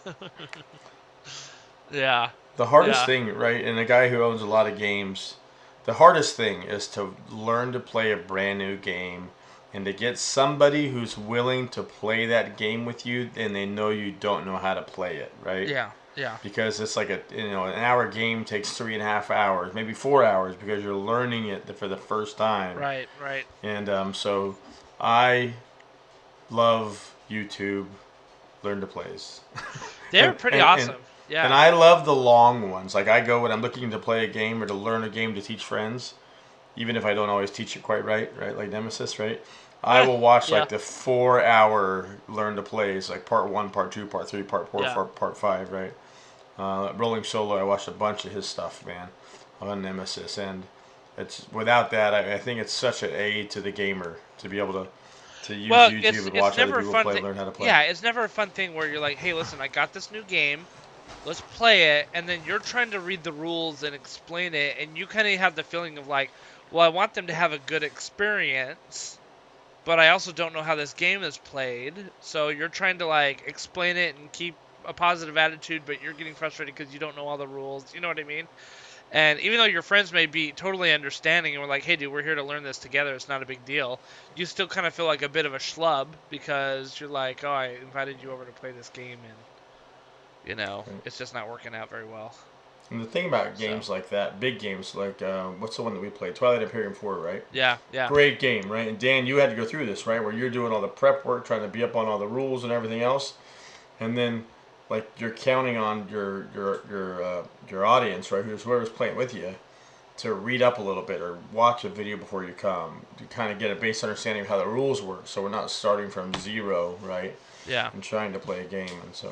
[SPEAKER 2] yeah.
[SPEAKER 4] The hardest
[SPEAKER 2] Yeah.
[SPEAKER 4] thing, right, and a guy who owns a lot of games, the hardest thing is to learn to play a brand new game and to get somebody who's willing to play that game with you and they know you don't know how to play it, right?
[SPEAKER 2] Yeah. Yeah.
[SPEAKER 4] Because it's like a you know an hour game takes three and a half hours, maybe four hours because you're learning it for the first time.
[SPEAKER 2] Right. Right.
[SPEAKER 4] And um, so I love YouTube Learn to Plays. (laughs)
[SPEAKER 2] They're
[SPEAKER 4] And-
[SPEAKER 2] pretty
[SPEAKER 4] and- and-
[SPEAKER 2] awesome. Yeah.
[SPEAKER 4] And I love the long ones. Like I go when I'm looking to play a game or to learn a game to teach friends, even if I don't always teach it quite right, right? Like Nemesis, right? I will watch
[SPEAKER 2] yeah.
[SPEAKER 4] like the four hour learn to plays, like part one, part two, part three, part four,
[SPEAKER 2] Yeah.
[SPEAKER 4] part, part five, right? Uh, Rolling Solo, I watched a bunch of his stuff, man, on Nemesis, and it's without that, I, I think it's such an aid to the gamer to be able to to use
[SPEAKER 2] well,
[SPEAKER 4] YouTube
[SPEAKER 2] it's,
[SPEAKER 4] and
[SPEAKER 2] it's
[SPEAKER 4] watch
[SPEAKER 2] never
[SPEAKER 4] other
[SPEAKER 2] a
[SPEAKER 4] people
[SPEAKER 2] fun
[SPEAKER 4] play,
[SPEAKER 2] thing.
[SPEAKER 4] learn how to play.
[SPEAKER 2] Yeah, it's never a fun thing where you're like, hey, listen, I got this new game. Let's play it, and then you're trying to read the rules and explain it, and you kind of have the feeling of like, well, I want them to have a good experience, but I also don't know how this game is played. So you're trying to like explain it and keep a positive attitude, but you're getting frustrated because you don't know all the rules. You know what I mean? And even though your friends may be totally understanding and we're like, hey, dude, we're here to learn this together, it's not a big deal, you still kind of feel like a bit of a schlub because you're like, oh, I invited you over to play this game and, you know, it's just not working out very well.
[SPEAKER 4] And the thing about games like that, big games like uh, what's the one that we played? Twilight Imperium 4, right?
[SPEAKER 2] Yeah, yeah.
[SPEAKER 4] Great game, right? And Dan, you had to go through this, right? Where you're doing all the prep work, trying to be up on all the rules and everything else, and then like you're counting on your your your uh, your audience, right? Who's whoever's playing with you, to read up a little bit or watch a video before you come to kind of get a base understanding of how the rules work. So we're not starting from zero, right?
[SPEAKER 2] Yeah.
[SPEAKER 4] And trying to play a game, and so.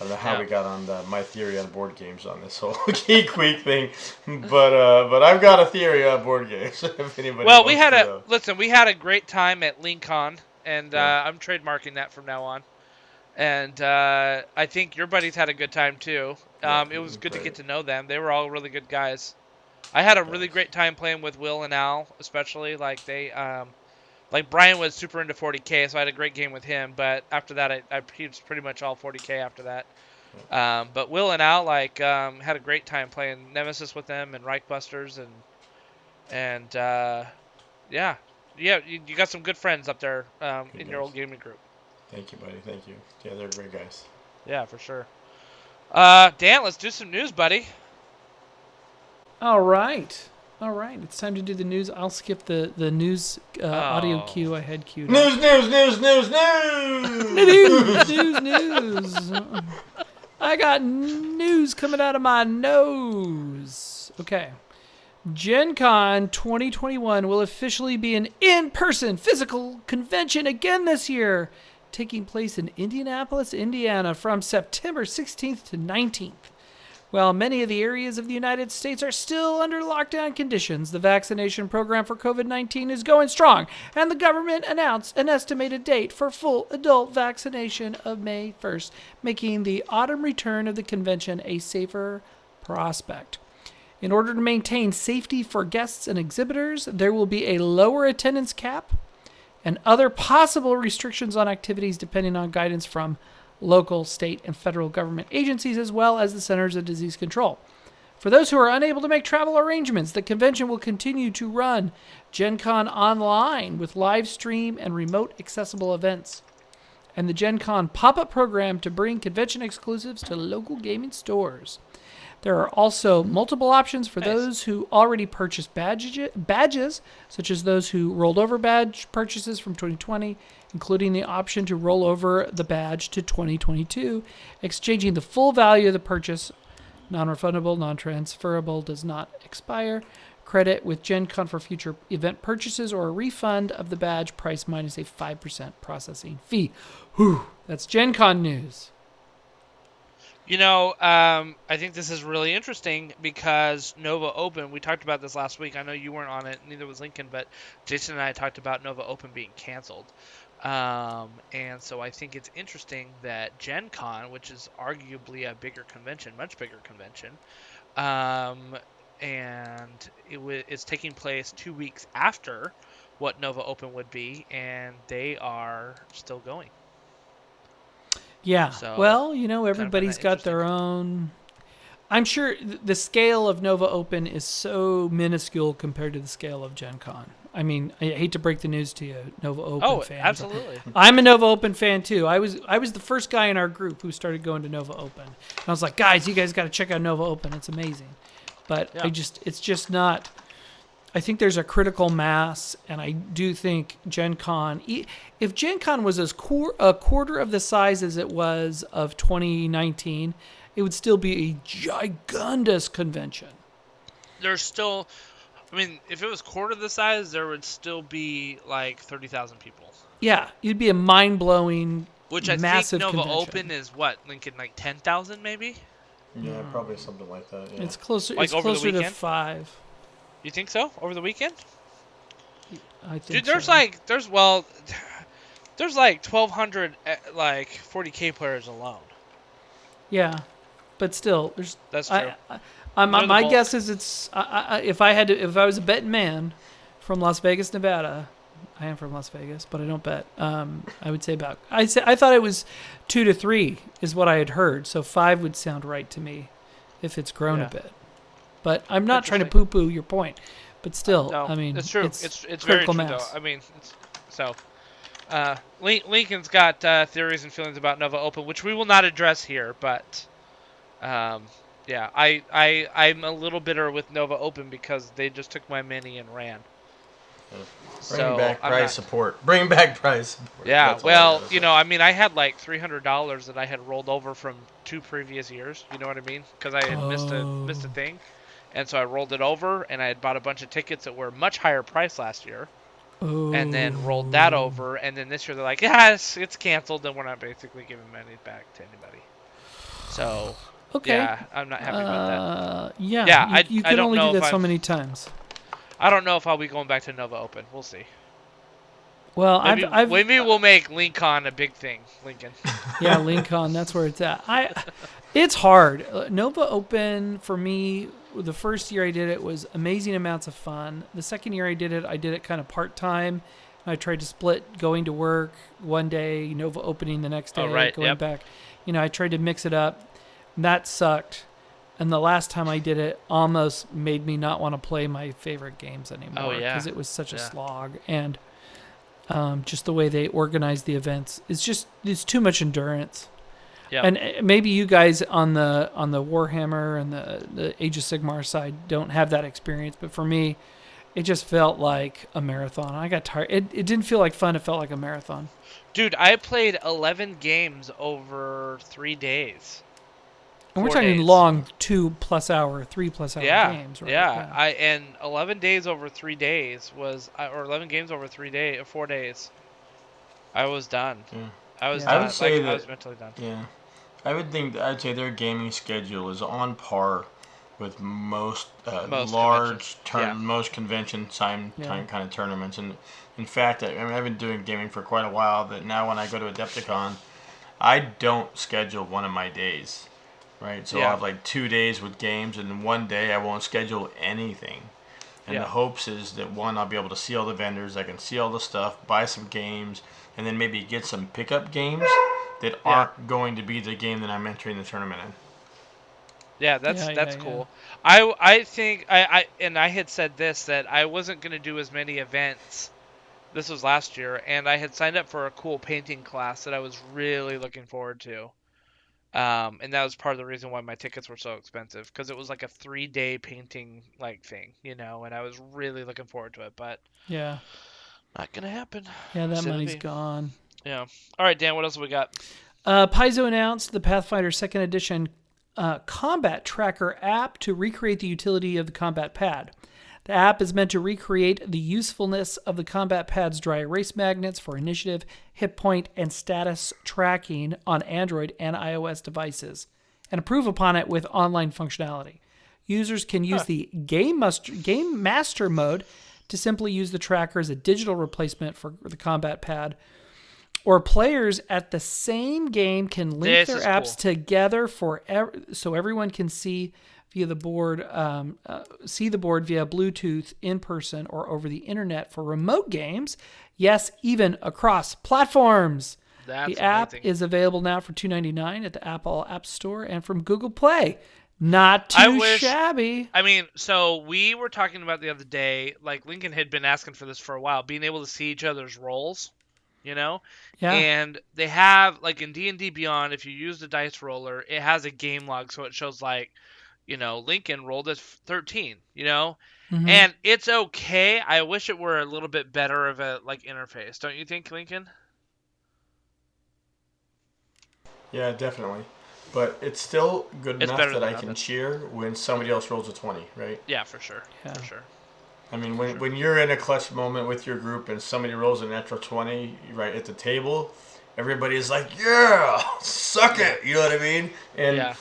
[SPEAKER 4] I don't know how
[SPEAKER 2] Yeah.
[SPEAKER 4] we got on the, my theory on board games on this whole (laughs) Geek Week thing, but uh, but I've got a theory on board games. (laughs) if anybody
[SPEAKER 2] Well, we had
[SPEAKER 4] to
[SPEAKER 2] a
[SPEAKER 4] know.
[SPEAKER 2] listen. We had a great time at Lincoln, and
[SPEAKER 4] Yeah.
[SPEAKER 2] uh, I'm trademarking that from now on. And uh, I think your buddies had a good time too. Um, it
[SPEAKER 4] it
[SPEAKER 2] was
[SPEAKER 4] was
[SPEAKER 2] good to get to know them. They were all really good guys. I had a really great time playing with Will and Al, especially like they, um, like Brian was super into 40k, so I had a great game with him. But after that, I, I he was pretty much all 40k after that. Um, but Will and Al like um, had a great time playing Nemesis with them and Reichbusters and and uh, yeah, yeah, you, you got some good friends up there um,
[SPEAKER 4] Good
[SPEAKER 2] in your old gaming group.
[SPEAKER 4] Thank you, buddy. Thank you. Yeah, they're great guys.
[SPEAKER 2] Yeah, for sure. Uh, Dan, let's do some news, buddy.
[SPEAKER 3] All right. All right. It's time to do the news. I'll skip the the news uh, audio
[SPEAKER 2] Oh.
[SPEAKER 3] cue I had queued. up.
[SPEAKER 4] News, news, news, news, news. (laughs)
[SPEAKER 3] news, news, news. I got news coming out of my nose. Okay. Gen Con 2021 will officially be an in person physical convention again this year, taking place in Indianapolis, Indiana from September 16th to 19th. While many of the areas of the United States are still under lockdown conditions, the vaccination program for COVID 19 is going strong, and the government announced an estimated date for full adult vaccination of May 1st, making the autumn return of the convention a safer prospect. In order to maintain safety for guests and exhibitors, there will be a lower attendance cap and other possible restrictions on activities depending on guidance from local, state, and federal government agencies, as well as the Centers of Disease Control. For those who are unable to make travel arrangements, the convention will continue to run Gen Con online with live stream and remote accessible events, and the Gen Con pop up program to bring convention exclusives to local gaming stores. There are also multiple options for
[SPEAKER 2] Nice.
[SPEAKER 3] those who already purchased badge- badges, such as those who rolled over badge purchases from 2020, including the option to roll over the badge to 2022, exchanging the full value of the purchase. Non refundable, non transferable, does not expire. Credit with Gen Con for future event purchases or a refund of the badge price minus a 5% processing fee. Whew, that's Gen Con news.
[SPEAKER 2] You know, um, I think this is really interesting because Nova Open. We talked about this last week. I know you weren't on it, neither was Lincoln, but Jason and I talked about Nova Open being canceled. Um, and so I think it's interesting that Gen Con, which is arguably a bigger convention, much bigger convention, um, and it w- it's taking place two weeks after what Nova Open would be, and they are still going.
[SPEAKER 3] Yeah.
[SPEAKER 2] So,
[SPEAKER 3] well, you know, everybody's
[SPEAKER 2] that
[SPEAKER 3] got their own. I'm sure th- the scale of Nova Open is so minuscule compared to the scale of Gen Con. I mean, I hate to break the news to you, Nova Open
[SPEAKER 2] Oh, absolutely.
[SPEAKER 3] I'm a Nova Open fan too. I was I was the first guy in our group who started going to Nova Open. And I was like, guys, you guys got to check out Nova Open. It's amazing. But I just it's just not. I think there's a critical mass, and I do think Gen Con. If Gen Con was as quar a quarter of the size as it was of 2019, it would still be a gigundous convention.
[SPEAKER 2] there's still I mean, if it was quarter the size, there would still be like 30,000 people.
[SPEAKER 3] Yeah, it'd be a mind blowing.
[SPEAKER 2] Which I
[SPEAKER 3] Massive
[SPEAKER 2] think Nova
[SPEAKER 3] convention.
[SPEAKER 2] Open is what, Lincoln, like 10,000 maybe?
[SPEAKER 4] Yeah, probably something like that. Yeah.
[SPEAKER 3] It's closer.
[SPEAKER 2] Like
[SPEAKER 3] it's
[SPEAKER 2] over the
[SPEAKER 3] closer to
[SPEAKER 2] weekend?
[SPEAKER 3] five.
[SPEAKER 2] You think so? Over the weekend?
[SPEAKER 3] I think.
[SPEAKER 2] Dude, there's
[SPEAKER 3] so.
[SPEAKER 2] like, there's, well, (sighs) there's like 1,200, eh, like 40k players alone.
[SPEAKER 3] Yeah, but still, there's.
[SPEAKER 2] That's true.
[SPEAKER 3] I, I, I, my my guess is it's. I, I, if I had to, if I was a betting man from Las Vegas, Nevada, I am from Las Vegas, but I don't bet. Um, I would say about. I say I thought it was two to three is what I had heard, so five would sound right to me, if it's grown
[SPEAKER 2] Yeah.
[SPEAKER 3] a bit. But I'm not trying to poo-poo your point. But still,
[SPEAKER 2] no,
[SPEAKER 3] I mean,
[SPEAKER 2] it's true.
[SPEAKER 3] It's,
[SPEAKER 2] It's it's, very
[SPEAKER 3] critical
[SPEAKER 2] true
[SPEAKER 3] mass.
[SPEAKER 2] though. I mean, it's, so uh, Lincoln's got uh, theories and feelings about Nova Open, which we will not address here, but um, Yeah, I, I, I'm a little bitter with Nova Open because they just took my mini and ran.
[SPEAKER 4] Bring
[SPEAKER 2] So,
[SPEAKER 4] back
[SPEAKER 2] I'm
[SPEAKER 4] prize
[SPEAKER 2] not-
[SPEAKER 4] support. Bring back prize support.
[SPEAKER 2] Yeah,
[SPEAKER 4] That's
[SPEAKER 2] well, you know, I mean, I had like three hundred dollars that I had rolled over from two previous years. You know what I mean? Because I had missed a missed a
[SPEAKER 3] Oh.
[SPEAKER 2] thing, and so I rolled it over, and I had bought a bunch of tickets that were much higher price last year, and then rolled that
[SPEAKER 3] Oh.
[SPEAKER 2] over, and then this year they're like, yeah, it's, it's canceled, and we're not basically giving money back to anybody. So
[SPEAKER 3] Okay.
[SPEAKER 2] yeah, I'm not happy about that.
[SPEAKER 3] Uh, yeah.
[SPEAKER 2] Yeah,
[SPEAKER 3] you,
[SPEAKER 2] I-
[SPEAKER 3] you
[SPEAKER 2] I
[SPEAKER 3] can
[SPEAKER 2] don't
[SPEAKER 3] only
[SPEAKER 2] know
[SPEAKER 3] do that so
[SPEAKER 2] I've-
[SPEAKER 3] many times.
[SPEAKER 2] I don't know if I'll be going back to Nova Open. We'll see.
[SPEAKER 3] Well,
[SPEAKER 2] Maybe,
[SPEAKER 3] I've, I've
[SPEAKER 2] maybe we'll make Lincoln a big thing. Lincoln. (laughs)
[SPEAKER 3] yeah, Lincoln. That's where it's at. I, it's hard. Uh, Nova Open for me. The first year I did it was amazing amounts of fun. The second year I did it, I did it kind of part time. I tried to split going to work one day, Nova opening the next day,
[SPEAKER 2] Oh, right,
[SPEAKER 3] going
[SPEAKER 2] yep.
[SPEAKER 3] back. You know, I tried to mix it up. That sucked. And the last time I did it almost made me not want to play my favorite games anymore
[SPEAKER 2] Oh, yeah.
[SPEAKER 3] because it was such a slog and um, just the way they organize the events. It's just it's too much endurance.
[SPEAKER 2] Yeah.
[SPEAKER 3] And uh, maybe you guys on the on the Warhammer and the the Age of Sigmar side don't have that experience, but for me, it just felt like a marathon. I got tired. It, it didn't feel like fun. It felt like a marathon.
[SPEAKER 2] Dude, I played 11 games over three days.
[SPEAKER 3] And we're talking
[SPEAKER 2] days.
[SPEAKER 3] long two plus hour, three plus hour
[SPEAKER 2] yeah,
[SPEAKER 3] games, right?
[SPEAKER 2] yeah. I and 11 days over three days was, uh, or 11 games over three day, four days. I was done.
[SPEAKER 4] Yeah.
[SPEAKER 2] I was
[SPEAKER 3] Yeah.
[SPEAKER 4] I
[SPEAKER 2] done.
[SPEAKER 4] would say
[SPEAKER 2] like, I
[SPEAKER 4] that-
[SPEAKER 2] was mentally done.
[SPEAKER 4] Yeah, I would think I'd say their gaming schedule is on par with most, uh,
[SPEAKER 2] Most
[SPEAKER 4] large
[SPEAKER 2] conventions,
[SPEAKER 4] turn,
[SPEAKER 2] yeah.
[SPEAKER 4] most convention time
[SPEAKER 3] Yeah.
[SPEAKER 4] time kind of tournaments. And in fact, I, I mean, I've been doing gaming for quite a while. That now when I go to Adepticon, I don't schedule one of my days. Right, so
[SPEAKER 2] Yeah.
[SPEAKER 4] I'll have like two days with games, and then one day I won't schedule anything. And
[SPEAKER 2] Yeah.
[SPEAKER 4] the hopes is that one, I'll be able to see all the vendors, I can see all the stuff, buy some games, and then maybe get some pickup games that
[SPEAKER 2] Yeah.
[SPEAKER 4] aren't going to be the game that I'm entering the tournament in.
[SPEAKER 2] Yeah, that's
[SPEAKER 3] Yeah,
[SPEAKER 2] that's
[SPEAKER 3] yeah,
[SPEAKER 2] cool. I I think I, I and I had said this that I wasn't gonna do as many events. This was last year, and I had signed up for a cool painting class that I was really looking forward to. Um, and that was part of the reason why my tickets were so expensive because it was like a three day painting like thing, you know, and I was really looking forward to it, but
[SPEAKER 3] yeah,
[SPEAKER 2] not gonna happen.
[SPEAKER 3] yeah. That
[SPEAKER 2] Should
[SPEAKER 3] money's
[SPEAKER 2] be.
[SPEAKER 3] gone.
[SPEAKER 2] Yeah. All right, Dan. What else have we got?
[SPEAKER 3] Uh, Paizo announced the Pathfinder Second Edition uh, Combat Tracker app to recreate the utility of the combat pad. The app is meant to recreate the usefulness of the combat pad's dry erase magnets for initiative, hit point, and status tracking on Android and iOS devices, and improve upon it with online functionality. Users can use the Game Master, Game Master mode to simply use the tracker as a digital replacement for the combat pad or players at the same game can link
[SPEAKER 2] This
[SPEAKER 3] their apps
[SPEAKER 2] cool.
[SPEAKER 3] together for ev- so everyone can see via the board um, uh, see the board via bluetooth in person or over the internet for remote games. Yes even across platforms.
[SPEAKER 2] That's
[SPEAKER 3] the app
[SPEAKER 2] amazing.
[SPEAKER 3] is available now for $2.99 at the apple app store and from google play. Not too
[SPEAKER 2] I wish-
[SPEAKER 3] shabby.
[SPEAKER 2] I mean, so we were talking about the other day, like Lincoln had been asking for this for a while, being able to see each other's rolls, you know?
[SPEAKER 3] yeah.
[SPEAKER 2] And they have like in D&D Beyond, if you use the dice roller, it has a game log so it shows like, you know, Lincoln rolled a 13, you know?
[SPEAKER 3] Mhm.
[SPEAKER 2] And it's okay. I wish it were a little bit better of a like interface. Don't you think, Lincoln?
[SPEAKER 4] Yeah, definitely. But it's still good
[SPEAKER 2] It's
[SPEAKER 4] enough that I can
[SPEAKER 2] nothing.
[SPEAKER 4] cheer when somebody else rolls a 20, right?
[SPEAKER 2] Yeah, for sure.
[SPEAKER 3] Yeah.
[SPEAKER 2] For sure.
[SPEAKER 4] I mean, when, when you're in a clutch moment with your group and somebody rolls a natural 20 right at the table, everybody's like, yeah, (laughs) suck it. You know what I mean? And
[SPEAKER 2] Yeah.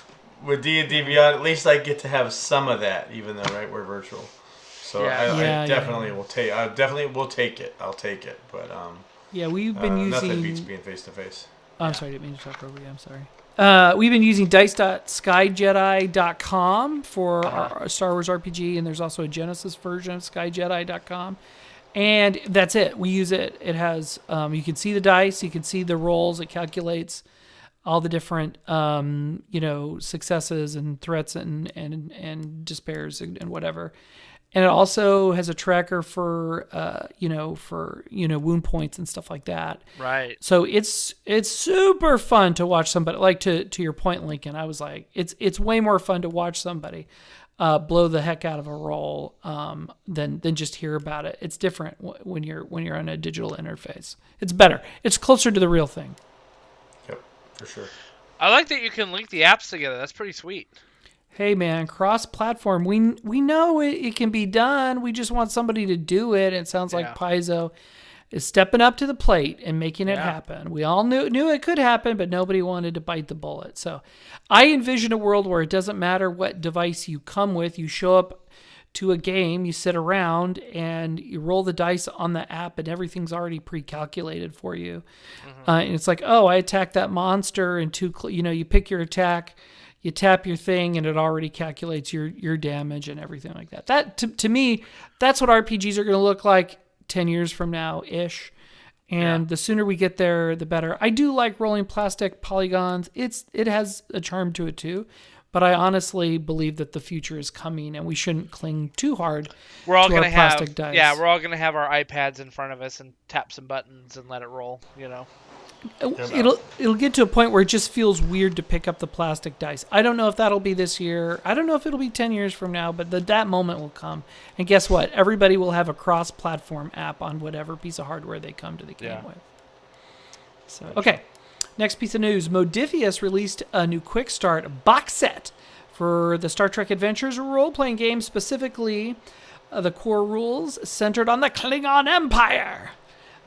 [SPEAKER 4] With D&D Beyond, at least I get to have some of that, even though, right, we're virtual. So
[SPEAKER 2] Yeah.
[SPEAKER 4] I,
[SPEAKER 3] Yeah,
[SPEAKER 4] I definitely
[SPEAKER 3] yeah.
[SPEAKER 4] will take. I definitely will take it. I'll take it. But um,
[SPEAKER 3] yeah we've
[SPEAKER 4] uh,
[SPEAKER 3] been
[SPEAKER 4] nothing
[SPEAKER 3] using
[SPEAKER 4] beats being face to face.
[SPEAKER 3] Oh, I'm sorry, I didn't mean to talk over you. I'm sorry. Uh, we've been using dice.skyjedi.com for our, our Star Wars RPG, and there's also a Genesys version of skyjedi.com. And that's it. We use it. It has, um, you can see the dice, you can see the rolls, it calculates all the different, um, you know, successes and threats and, and, and despairs and, and whatever. and it also has a tracker for uh, you know for you know wound points and stuff like that.
[SPEAKER 2] Right.
[SPEAKER 3] So it's it's super fun to watch somebody like to to your point, Lincoln. I was like, it's it's way more fun to watch somebody uh, blow the heck out of a roll um, than than just hear about it. It's different w- when you're when you're on a digital interface. It's better. It's closer to the real thing.
[SPEAKER 4] Yep, for sure.
[SPEAKER 2] I like that you can link the apps together. That's pretty sweet.
[SPEAKER 3] Hey man, cross-platform. We we know it, it can be done. We just want somebody to do it. It sounds like
[SPEAKER 2] Yeah.
[SPEAKER 3] Paizo is stepping up to the plate and making it
[SPEAKER 2] Yeah.
[SPEAKER 3] happen. We all knew knew it could happen, but nobody wanted to bite the bullet. So, I envision a world where it doesn't matter what device you come with. You show up to a game, you sit around and you roll the dice on the app, and everything's already pre-calculated for you. Uh, and it's like, oh, I attack that monster, and two, cl- you know, you pick your attack, you tap your thing, and it already calculates your your damage and everything like that. That to, to me, that's what RPGs are going to look like ten years from now ish. And the sooner we get there, the better. I do like rolling plastic polygons. It's it has a charm to it too, but I honestly believe that the future is coming, and we shouldn't cling too hard.
[SPEAKER 2] We're all
[SPEAKER 3] to our
[SPEAKER 2] gonna have
[SPEAKER 3] plastic dice.
[SPEAKER 2] yeah, we're all gonna have our iPads in front of us and tap some buttons and let it roll. You know.
[SPEAKER 3] Uh, it'll it'll get to a point where it just feels weird to pick up the plastic dice. I don't know if that'll be this year. I don't know if it'll be ten years from now, but the, that moment will come. And guess what? Everybody will have a cross-platform app on whatever piece of hardware they come to the game
[SPEAKER 2] Yeah.
[SPEAKER 3] with. So okay, next piece of news: Modiphius released a new Quick Start box set for the Star Trek Adventures role-playing game, specifically uh, the core rules centered on the Klingon Empire.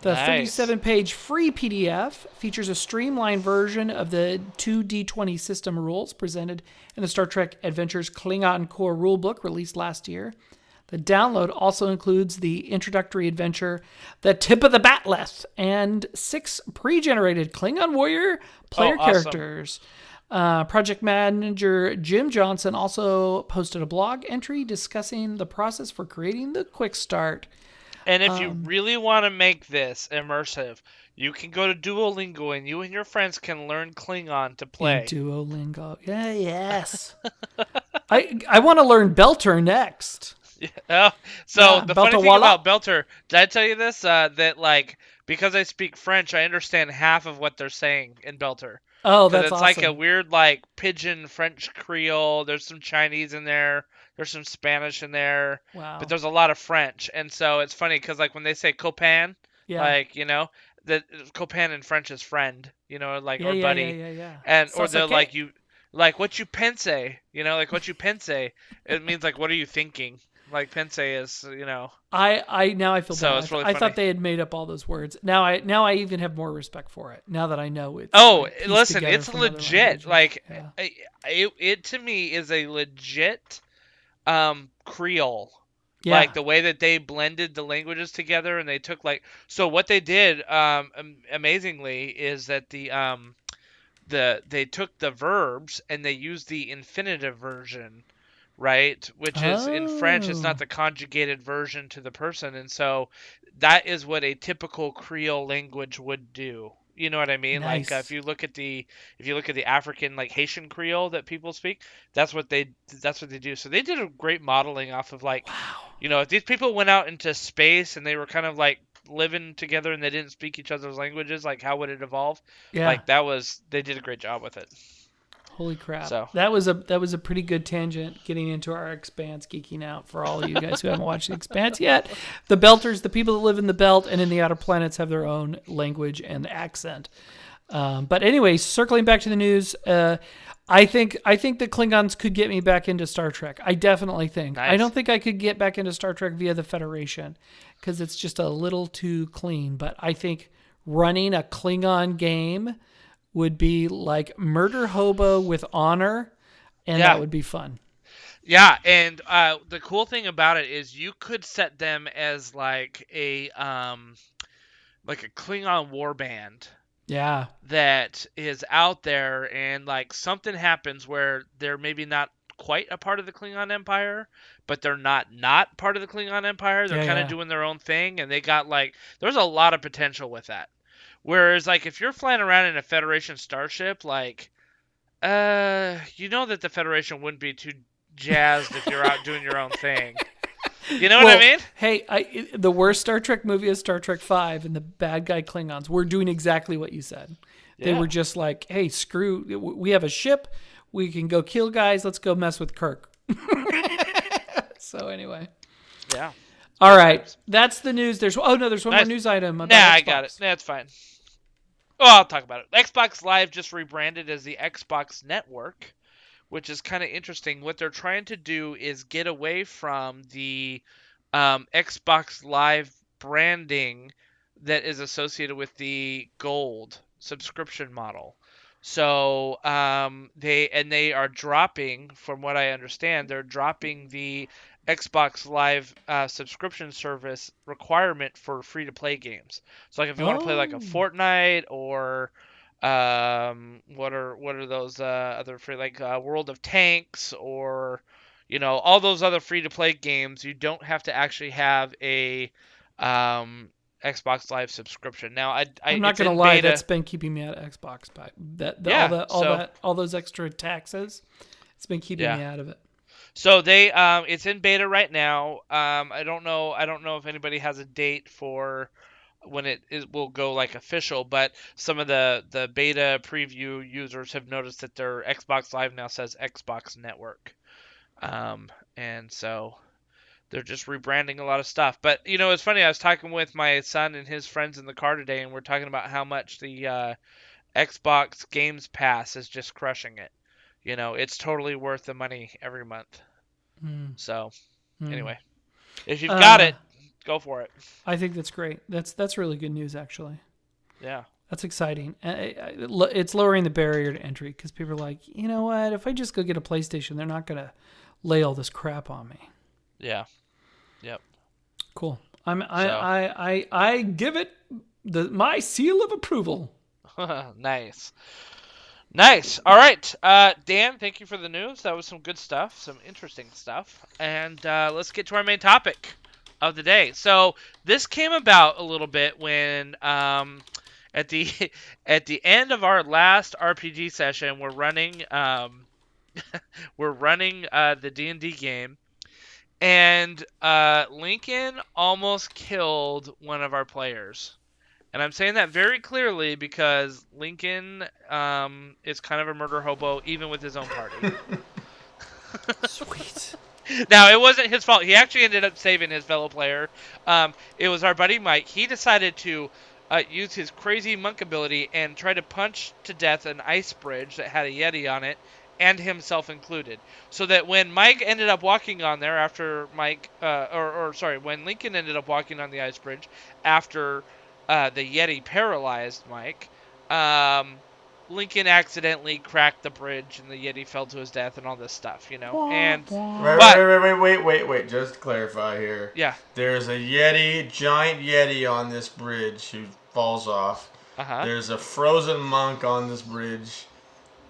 [SPEAKER 3] The
[SPEAKER 2] Nice.
[SPEAKER 3] 37 page free PDF features a streamlined version of the 2D20 system rules presented in the Star Trek Adventures Klingon Core Rulebook released last year. The download also includes the introductory adventure, The Tip of the Bat'leth, and six pre generated Klingon Warrior player
[SPEAKER 2] Oh, awesome.
[SPEAKER 3] characters. Uh, project manager Jim Johnson also posted a blog entry discussing the process for creating the Quick Start.
[SPEAKER 2] And if you
[SPEAKER 3] Um,
[SPEAKER 2] really want to make this immersive, you can go to Duolingo and you and your friends can learn Klingon to play.
[SPEAKER 3] In Duolingo. Yeah, yes. (laughs) I I want to learn Belter next. (laughs)
[SPEAKER 2] Oh, so
[SPEAKER 3] Yeah,
[SPEAKER 2] the funny
[SPEAKER 3] Belter
[SPEAKER 2] thing
[SPEAKER 3] voila.
[SPEAKER 2] about Belter, did I tell you this? Uh, that like because I speak French, I understand half of what they're saying in Belter.
[SPEAKER 3] Oh, that's
[SPEAKER 2] it's
[SPEAKER 3] awesome.
[SPEAKER 2] like a weird like pidgin French Creole. There's some Chinese in there. There's some Spanish in there,
[SPEAKER 3] wow.
[SPEAKER 2] but there's a lot of French. And so it's funny because like when they say copain,
[SPEAKER 3] yeah.
[SPEAKER 2] like you know, that copain in French is friend, you know, like
[SPEAKER 3] yeah,
[SPEAKER 2] or
[SPEAKER 3] yeah,
[SPEAKER 2] buddy,
[SPEAKER 3] yeah, yeah, yeah.
[SPEAKER 2] and or
[SPEAKER 3] Sounds
[SPEAKER 2] they're
[SPEAKER 3] okay.
[SPEAKER 2] like you, like what you pense, you know, like what you pense. It means like what are you thinking? Like pense is, you know.
[SPEAKER 3] I I now I feel
[SPEAKER 2] So
[SPEAKER 3] bad.
[SPEAKER 2] it's
[SPEAKER 3] I,
[SPEAKER 2] really
[SPEAKER 3] I thought they had made up all those words. Now I now I even have more respect for it. Now that I know it's
[SPEAKER 2] Oh,
[SPEAKER 3] like,
[SPEAKER 2] listen, it's legit. Like
[SPEAKER 3] Yeah.
[SPEAKER 2] It, it to me is a legit um Creole.
[SPEAKER 3] yeah.
[SPEAKER 2] Like the way that they blended the languages together and they took like so what they did um amazingly is that the um the they took the verbs and they used the infinitive version right? Which is in french it's
[SPEAKER 3] Oh.
[SPEAKER 2] not the conjugated version to the person and so that is what a typical creole language would do. You know what i mean? Like uh, if you look at the if you look at the african like haitian creole that people speak that's what they that's what they do. So they did a great modeling off of like
[SPEAKER 3] wow.
[SPEAKER 2] you know if these people went out into space and they were kind of like living together and they didn't speak each other's languages like how would it evolve?
[SPEAKER 3] Yeah.
[SPEAKER 2] like that was they did a great job with it
[SPEAKER 3] Holy crap.
[SPEAKER 2] So-
[SPEAKER 3] That was a that was a pretty good tangent getting into our expanse geeking out for all of you guys who haven't watched the expanse yet. The belters, the people that live in the belt and in the outer planets have their own language and accent. Um, but anyway, circling back to the news, uh, I think I think the Klingons could get me back into Star Trek. I definitely think.
[SPEAKER 2] Nice.
[SPEAKER 3] I don't think I could get back into Star Trek via the Federation because it's just a little too clean. But I think running a Klingon game would be like Murder Hobo with honor, and
[SPEAKER 2] Yeah.
[SPEAKER 3] that would be fun.
[SPEAKER 2] yeah and uh the cool thing about it is you could set them as like a um like a klingon war band
[SPEAKER 3] Yeah,
[SPEAKER 2] that is out there and like something happens where they're maybe not quite a part of the Klingon Empire, but they're not not part of the Klingon Empire. They're
[SPEAKER 3] Yeah,
[SPEAKER 2] kind of
[SPEAKER 3] yeah.
[SPEAKER 2] doing their own thing and they got like there's a lot of potential with that. Whereas like if you're flying around in a Federation starship like uh you know that the Federation wouldn't be too jazzed if you're out doing your own thing. You know what I mean?
[SPEAKER 3] Hey, I, the worst Star Trek movie is Star Trek Five, and the bad guy Klingons were doing exactly what you said. They
[SPEAKER 2] Yeah.
[SPEAKER 3] were just like, "Hey, screw! We have a ship. We can go kill guys. Let's go mess with Kirk." (laughs) so anyway,
[SPEAKER 2] Yeah.
[SPEAKER 3] All right, that's the news. There's oh no, there's one more news item. About
[SPEAKER 2] Nah, I got it.
[SPEAKER 3] Xbox.
[SPEAKER 2] That's fine. Oh, I'll talk about it. Xbox Live just rebranded as the Xbox Network, which is kind of interesting. What they're trying to do is get away from the um, Xbox Live branding that is associated with the Gold subscription model. So um, they and they are dropping, from what I understand, they're dropping the Xbox Live uh, subscription service requirement for free to play games. So like if you want to play like a
[SPEAKER 3] Oh.
[SPEAKER 2] Fortnite or um, what are what are those uh, other free like uh, World of Tanks or you know all those other free to play games, you don't have to actually have a um, Xbox Live subscription. Now I, I
[SPEAKER 3] I'm not gonna lie,
[SPEAKER 2] beta.
[SPEAKER 3] that's been keeping me out of Xbox. But that the,
[SPEAKER 2] Yeah,
[SPEAKER 3] all that all
[SPEAKER 2] so-
[SPEAKER 3] that all those extra taxes, it's been keeping
[SPEAKER 2] Yeah.
[SPEAKER 3] me out of it.
[SPEAKER 2] So they um it's in beta right now. Um I don't know I don't know if anybody has a date for when it, it will go like official, but some of the the beta preview users have noticed that their Xbox Live now says Xbox Network. Um and so they're just rebranding a lot of stuff. But you know, it's funny. I was talking with my son and his friends in the car today, and we're talking about how much the uh, Xbox Games Pass is just crushing it. You know, it's totally worth the money every month.
[SPEAKER 3] Hmm.
[SPEAKER 2] So
[SPEAKER 3] Hmm.
[SPEAKER 2] anyway, if you've got
[SPEAKER 3] Uh,
[SPEAKER 2] it, go for it.
[SPEAKER 3] I think that's great. That's that's really good news, actually.
[SPEAKER 2] Yeah.
[SPEAKER 3] That's exciting. It's lowering the barrier to entry because people are like, you know what? If I just go get a PlayStation, they're not gonna lay all this crap on me.
[SPEAKER 2] Yeah. Yep.
[SPEAKER 3] Cool. I'm I
[SPEAKER 2] So-
[SPEAKER 3] I, I I give it the my seal of approval. (laughs)
[SPEAKER 2] nice. Nice. All right. Uh, Dan, thank you for the news. That was some good stuff, some interesting stuff. And uh, let's get to our main topic of the day. So this came about a little bit when um, at the (laughs) at the end of our last RPG session, we're running um, (laughs) we're running uh, the D and D game, and uh, Lincoln almost killed one of our players. And I'm saying that very clearly because Lincoln um, is kind of a murder hobo, even with his own party. (laughs)
[SPEAKER 3] Sweet.
[SPEAKER 2] now, it wasn't his fault. He actually ended up saving his fellow player. Um, it was our buddy Mike. He decided to uh, use his crazy monk ability and try to punch to death an ice bridge that had a Yeti on it, and himself included. So that when Mike ended up walking on there after Mike, uh, or, or sorry, when Lincoln ended up walking on the ice bridge after uh, the Yeti paralyzed Mike, um, Lincoln accidentally cracked the bridge and the Yeti fell to his death and all this stuff, you know. And
[SPEAKER 4] Wait,
[SPEAKER 2] But-
[SPEAKER 4] wait, wait, wait, wait, wait, wait. Just to clarify here.
[SPEAKER 2] yeah,
[SPEAKER 4] There's a Yeti, giant Yeti on this bridge who falls off.
[SPEAKER 2] uh huh.
[SPEAKER 4] There's a frozen monk on this bridge,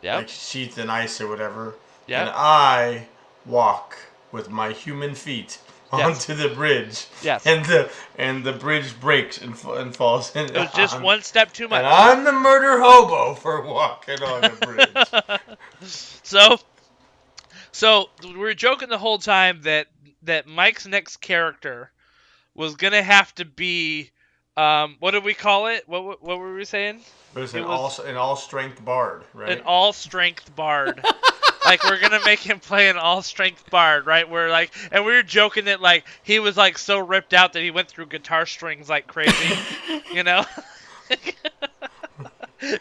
[SPEAKER 2] Yep.
[SPEAKER 4] like sheathed in ice or whatever.
[SPEAKER 2] Yep.
[SPEAKER 4] And I walk with my human feet
[SPEAKER 2] Yes.
[SPEAKER 4] onto the bridge.
[SPEAKER 2] Yes.
[SPEAKER 4] And the and the bridge breaks and, and falls. And
[SPEAKER 2] It was just
[SPEAKER 4] I'm-
[SPEAKER 2] one step too much. And.
[SPEAKER 4] I'm the murder hobo for walking on the bridge. (laughs)
[SPEAKER 2] So, so we were joking the whole time that that Mike's next character was gonna have to be, um, what did we call it? What what, what were we saying?
[SPEAKER 4] It was
[SPEAKER 2] It
[SPEAKER 4] an
[SPEAKER 2] was-
[SPEAKER 4] all an all strength bard, right?
[SPEAKER 2] An all strength bard. (laughs) like we're gonna make him play an all strength bard, right? We're like, and we were joking that like he was like so ripped out that he went through guitar strings like crazy, (laughs) you know?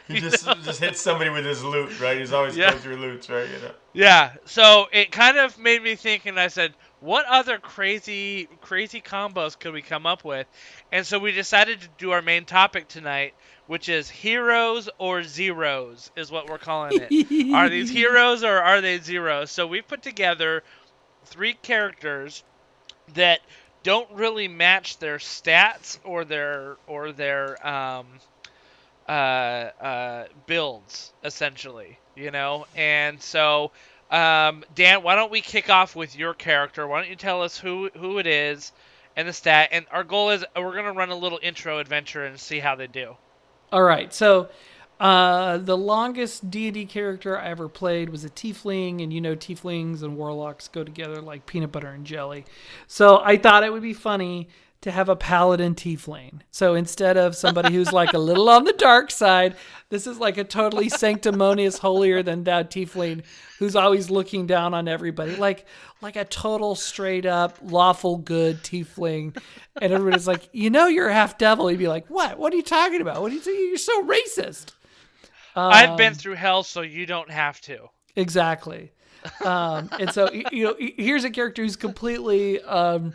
[SPEAKER 4] he (laughs) just just hits somebody with his lute, right? He's always
[SPEAKER 2] Yeah.
[SPEAKER 4] going through lutes, right? You know.
[SPEAKER 2] Yeah, so it kind of made me think, and I said, what other crazy, crazy combos could we come up with? And so we decided to do our main topic tonight, which is heroes or zeros, is what we're calling it. (laughs) are these heroes or are they zeros? So we've put together three characters that don't really match their stats or their or their um, uh, uh, builds essentially, you know. And so, um, Dan, why don't we kick off with your character? Why don't you tell us who who it is and the stat? And our goal is we're gonna run a little intro adventure and see how they do.
[SPEAKER 3] All right. So Uh, the longest D&D character I ever played was a tiefling, and you know tieflings and warlocks go together like peanut butter and jelly. So I thought it would be funny to have a paladin tiefling. So instead of somebody who's like a little on the dark side, this is like a totally sanctimonious, holier than thou tiefling who's always looking down on everybody, like like a total straight up lawful good tiefling. And everybody's like, you know, you're a half devil. He'd be like, what? What are you talking about? What are you? You're so racist.
[SPEAKER 2] I've been
[SPEAKER 3] Um,
[SPEAKER 2] through hell, so you don't have to.
[SPEAKER 3] Exactly. Um, and so, you know, here's a character who's completely um,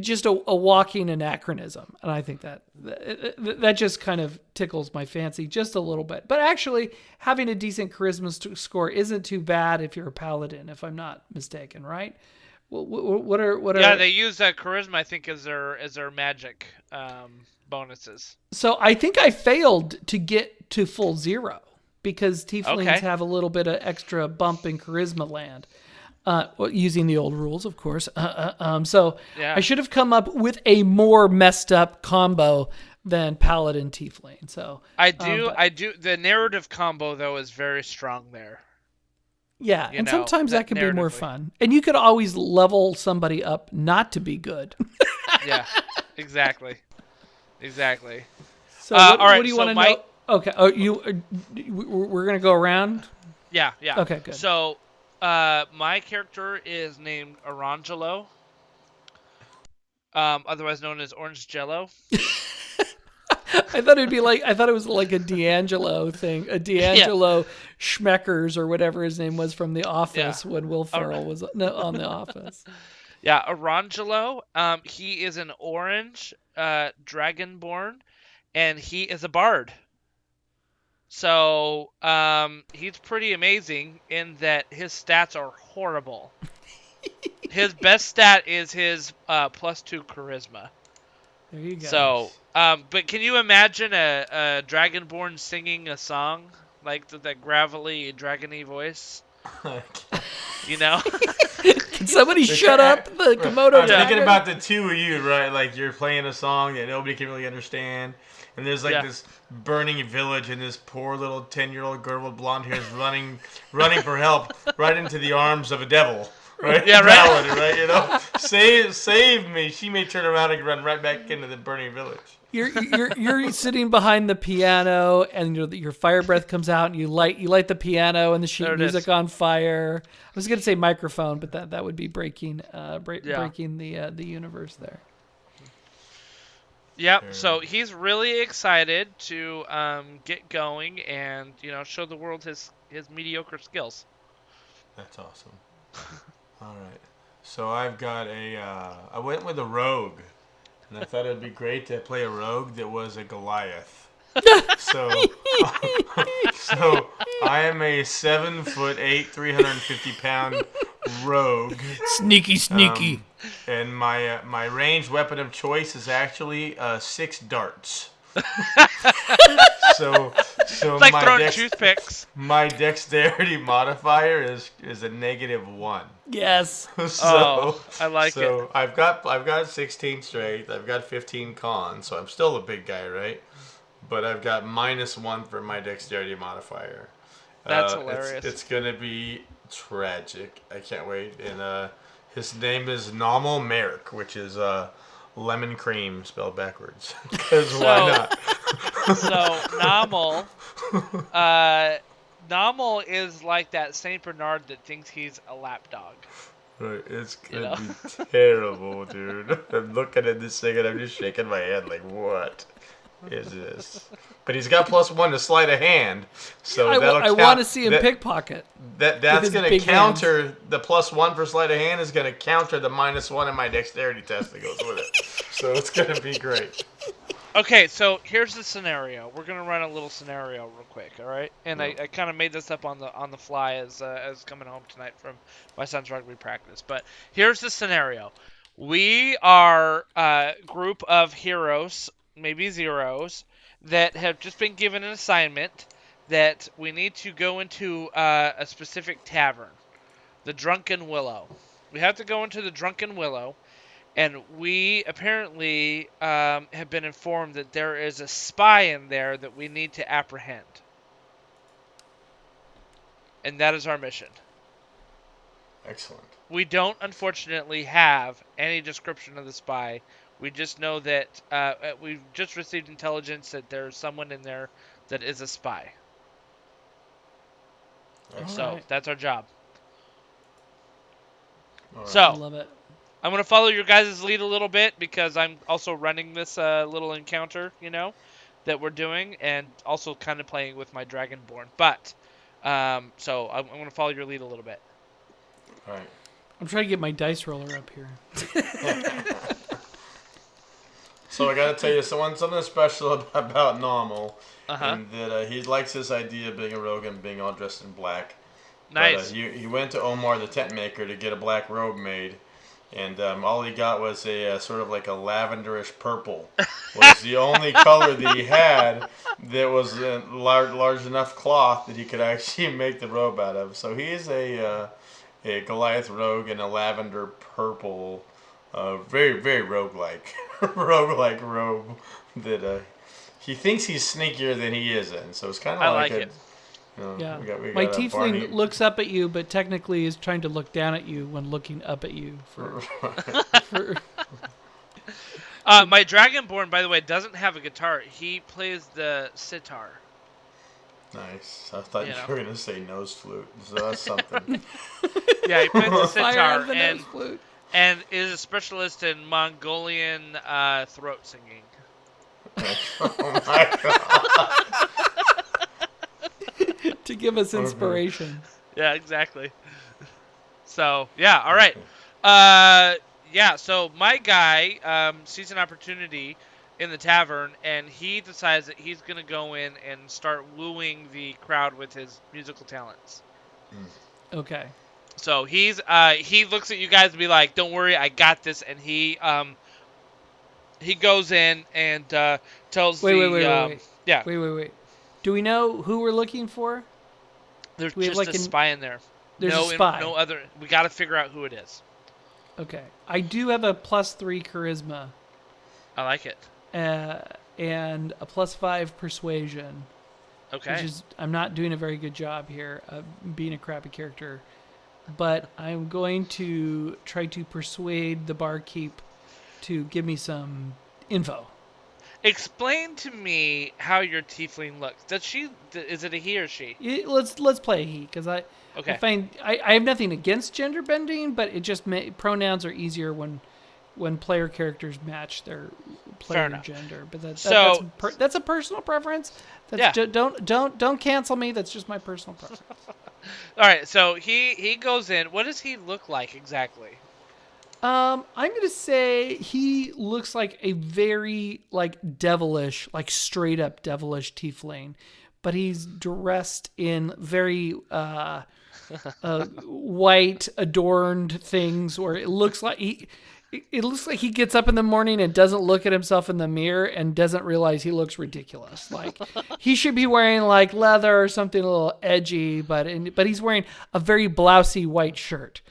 [SPEAKER 3] just a, a walking anachronism. And I think that, that that just kind of tickles my fancy just a little bit. But actually, having a decent charisma score isn't too bad if you're a paladin, if I'm not mistaken, right? Wh- wh- What are what are
[SPEAKER 2] Yeah, they use uh, charisma, I think, as their as their magic um, bonuses.
[SPEAKER 3] So I think I failed to get to full zero because tieflings
[SPEAKER 2] Okay.
[SPEAKER 3] have a little bit of extra bump in charisma land. Uh, using the old rules, of course. Uh, uh, um, so
[SPEAKER 2] Yeah.
[SPEAKER 3] I should have come up with a more messed up combo than paladin tiefling. So
[SPEAKER 2] I do,
[SPEAKER 3] but-
[SPEAKER 2] I do. The narrative combo though is very strong there.
[SPEAKER 3] yeah,
[SPEAKER 2] You
[SPEAKER 3] and
[SPEAKER 2] know,
[SPEAKER 3] sometimes that
[SPEAKER 2] that
[SPEAKER 3] can be more fun. And you could always level somebody up not to be good. (laughs)
[SPEAKER 2] Yeah, exactly, exactly.
[SPEAKER 3] so
[SPEAKER 2] Uh,
[SPEAKER 3] what,
[SPEAKER 2] all right,
[SPEAKER 3] what do you
[SPEAKER 2] so
[SPEAKER 3] want to know? Okay, oh, you uh, we're we're gonna go around.
[SPEAKER 2] Yeah, yeah.
[SPEAKER 3] Okay, good.
[SPEAKER 2] So, uh, my character is named Orangelo, um, otherwise known as Orange Jello. (laughs)
[SPEAKER 3] I thought it'd be like I thought it was like a D'Angelo thing, a D'Angelo Schmeckers or whatever his name was from The Office when Will Ferrell was on The Office. (laughs)
[SPEAKER 2] Yeah, Orangelo. Um, he is an orange uh, dragonborn, and he is a bard. So um, he's pretty amazing in that his stats are horrible. (laughs) his best stat is his uh, plus two charisma.
[SPEAKER 3] There you go.
[SPEAKER 2] So, um, but can you imagine a, a dragonborn singing a song like with that gravelly, dragony voice? (laughs) You know? (laughs)
[SPEAKER 3] can somebody shut up the Komodo
[SPEAKER 4] I'm
[SPEAKER 3] dragon?
[SPEAKER 4] thinking about the two of you, right? Like you're playing a song that nobody can really understand, and there's like
[SPEAKER 2] Yeah.
[SPEAKER 4] this burning village, and this poor little ten-year-old girl with blonde hair is running, running for help, right into the arms of a devil, right?
[SPEAKER 2] Yeah, right.
[SPEAKER 4] Paladin, right? You know, save, save me. She may turn around and run right back into the burning village.
[SPEAKER 3] You're you're you're sitting behind the piano, and your your fire breath comes out, and you light you light the piano and the sheet music
[SPEAKER 2] is.
[SPEAKER 3] on fire. I was gonna say microphone, but that that would be breaking uh break,
[SPEAKER 2] Yeah.
[SPEAKER 3] breaking the uh, the universe there.
[SPEAKER 2] Yep. So he's really excited to um, get going and you know show the world his his mediocre skills.
[SPEAKER 4] That's awesome. (laughs) All right. So I've got a. Uh, I went with a rogue, and I thought it'd be great to play a rogue that was a Goliath. (laughs) so, (laughs) so I am a seven foot eight, three hundred and fifty pound rogue,
[SPEAKER 3] Sneaky, sneaky.
[SPEAKER 4] Um, and my uh, my ranged weapon of choice is actually uh, six darts. so, so
[SPEAKER 2] It's like
[SPEAKER 4] my
[SPEAKER 2] throwing
[SPEAKER 4] dex-
[SPEAKER 2] toothpicks.
[SPEAKER 4] my dexterity (laughs) modifier is is a negative one.
[SPEAKER 3] yes. (laughs)
[SPEAKER 4] so,
[SPEAKER 2] Oh, I like it.
[SPEAKER 4] so I've got I've got 16 strength. I've got 15 con, so I'm still a big guy, right? But I've got minus one for my dexterity modifier.
[SPEAKER 2] That's
[SPEAKER 4] Uh, it's-
[SPEAKER 2] hilarious.
[SPEAKER 4] It's, gonna be tragic. I can't wait. And uh, his name is Nomel Merrick, which is uh, lemon cream spelled backwards. (laughs) Because why
[SPEAKER 2] So-
[SPEAKER 4] not?
[SPEAKER 2] So Nomel, uh, Nomel is like that Saint Bernard that thinks he's a lapdog.
[SPEAKER 4] Right, it's gonna
[SPEAKER 2] know?
[SPEAKER 4] be terrible, dude. (laughs) I'm looking at this thing and I'm just shaking my head like, what is this? But he's got plus one to sleight of hand, so
[SPEAKER 3] I,
[SPEAKER 4] that'll
[SPEAKER 3] I
[SPEAKER 4] count-
[SPEAKER 3] want to see him
[SPEAKER 4] that,
[SPEAKER 3] pickpocket.
[SPEAKER 4] That that's gonna
[SPEAKER 3] big
[SPEAKER 4] counter the plus one for sleight of hand is gonna counter the minus one in my dexterity test that goes with it. So it's gonna be great.
[SPEAKER 2] Okay, so here's the scenario. We're gonna run a little scenario real quick, all right? And I, I kind of made this up on the on the fly as uh, as coming home tonight from my son's rugby practice. But here's the scenario: we are a group of heroes, maybe zeros, that have just been given an assignment that we need to go into uh, a specific tavern, the Drunken Willow. We have to go into the Drunken Willow and we apparently um, have been informed that there is a spy in there that we need to apprehend. and that is our mission.
[SPEAKER 4] Excellent.
[SPEAKER 2] We don't, unfortunately, have any description of the spy. We just know that uh, uh, we've just received intelligence that there's someone in there that is a spy.
[SPEAKER 4] Excellent.
[SPEAKER 2] So
[SPEAKER 3] Alright.
[SPEAKER 2] that's our job.
[SPEAKER 4] All right.
[SPEAKER 2] So
[SPEAKER 3] I love it.
[SPEAKER 2] I'm gonna follow your guys' lead a little bit because I'm also running this uh, little encounter, you know, that we're doing, and also kind of playing with my Dragonborn. But um, so I'm, I'm gonna follow your lead a little bit.
[SPEAKER 4] All right.
[SPEAKER 3] I'm trying to get my dice roller up here. (laughs) (laughs)
[SPEAKER 4] So I gotta tell you, someone something special (laughs) about, about Normal,
[SPEAKER 2] Uh-huh.
[SPEAKER 4] and that uh, he likes this idea of being a rogue and being all dressed in black.
[SPEAKER 2] Nice.
[SPEAKER 4] But, uh, he, he went to Omar the tent maker to get a black robe made, and um, all he got was a uh, sort of like a lavenderish purple. (laughs) Was the only color that he had that was uh, large, large enough cloth that he could actually (laughs) make the robe out of. So he is a uh, a Goliath rogue in a lavender purple, uh, very very rogue-like, (laughs) rogue-like robe that uh, he thinks he's sneakier than he is in. So it's kind of
[SPEAKER 2] I
[SPEAKER 4] like,
[SPEAKER 2] like
[SPEAKER 4] a,
[SPEAKER 2] it.
[SPEAKER 4] you know,
[SPEAKER 3] Yeah.
[SPEAKER 4] we got- we
[SPEAKER 3] My
[SPEAKER 4] got a
[SPEAKER 3] tiefling
[SPEAKER 4] Barney-
[SPEAKER 3] looks up at you, but technically is trying to look down at you when looking up at you. For, (laughs) (laughs) for
[SPEAKER 2] Uh, my Dragonborn, by the way, doesn't have a guitar. He plays the sitar.
[SPEAKER 4] Nice. I thought
[SPEAKER 2] You
[SPEAKER 4] you,
[SPEAKER 2] know.
[SPEAKER 4] were gonna say nose flute. So that's something.
[SPEAKER 2] Yeah, he plays the sitar
[SPEAKER 3] out the
[SPEAKER 2] and
[SPEAKER 3] nose flute.
[SPEAKER 2] And is a specialist in Mongolian uh, throat singing. (laughs)
[SPEAKER 4] oh my god. (laughs)
[SPEAKER 3] to give us inspiration.
[SPEAKER 2] Yeah, exactly. So yeah, all right. Uh, yeah. So my guy um, sees an opportunity in the tavern, and he decides that he's gonna go in and start wooing the crowd with his musical talents.
[SPEAKER 3] Okay.
[SPEAKER 2] So he's uh, he looks at you guys and be like, "Don't worry, I got this." And he um, he goes in and uh, tells
[SPEAKER 3] Wait,
[SPEAKER 2] the
[SPEAKER 3] wait, wait,
[SPEAKER 2] um,
[SPEAKER 3] wait.
[SPEAKER 2] yeah,
[SPEAKER 3] Wait, wait, wait. Do we know who we're looking for?
[SPEAKER 2] there's
[SPEAKER 3] we have,
[SPEAKER 2] just
[SPEAKER 3] like,
[SPEAKER 2] a spy in there.
[SPEAKER 3] There's
[SPEAKER 2] no,
[SPEAKER 3] a spy.
[SPEAKER 2] no other. We got to figure out who it is.
[SPEAKER 3] Okay. I do have a plus three charisma
[SPEAKER 2] I like it.
[SPEAKER 3] uh, and a plus five persuasion,
[SPEAKER 2] Okay.
[SPEAKER 3] which is I'm not doing a very good job here of being a crappy character, but I'm going to try to persuade the barkeep to give me some info.
[SPEAKER 2] Explain to me how your tiefling looks. Does she? Is it a he or she?
[SPEAKER 3] Let's let's play a he because I
[SPEAKER 2] Okay.
[SPEAKER 3] I find I, I have nothing against gender bending, but it just ma- pronouns are easier when when player characters match their player gender. But that, that,
[SPEAKER 2] So-
[SPEAKER 3] that's per, that's a personal preference. That's
[SPEAKER 2] Yeah.
[SPEAKER 3] ju- don't don't don't cancel me. That's just my personal preference. (laughs)
[SPEAKER 2] All right. So he he goes in. What does he look like exactly?
[SPEAKER 3] Um, I'm gonna say he looks like a very like devilish, like straight up devilish tiefling, but he's dressed in very uh, (laughs) uh white adorned things where it looks like he. It- looks like he gets up in the morning and doesn't look at himself in the mirror and doesn't realize he looks ridiculous. Like (laughs) he should be wearing like leather or something a little edgy, but in, but he's wearing a very blousy white shirt.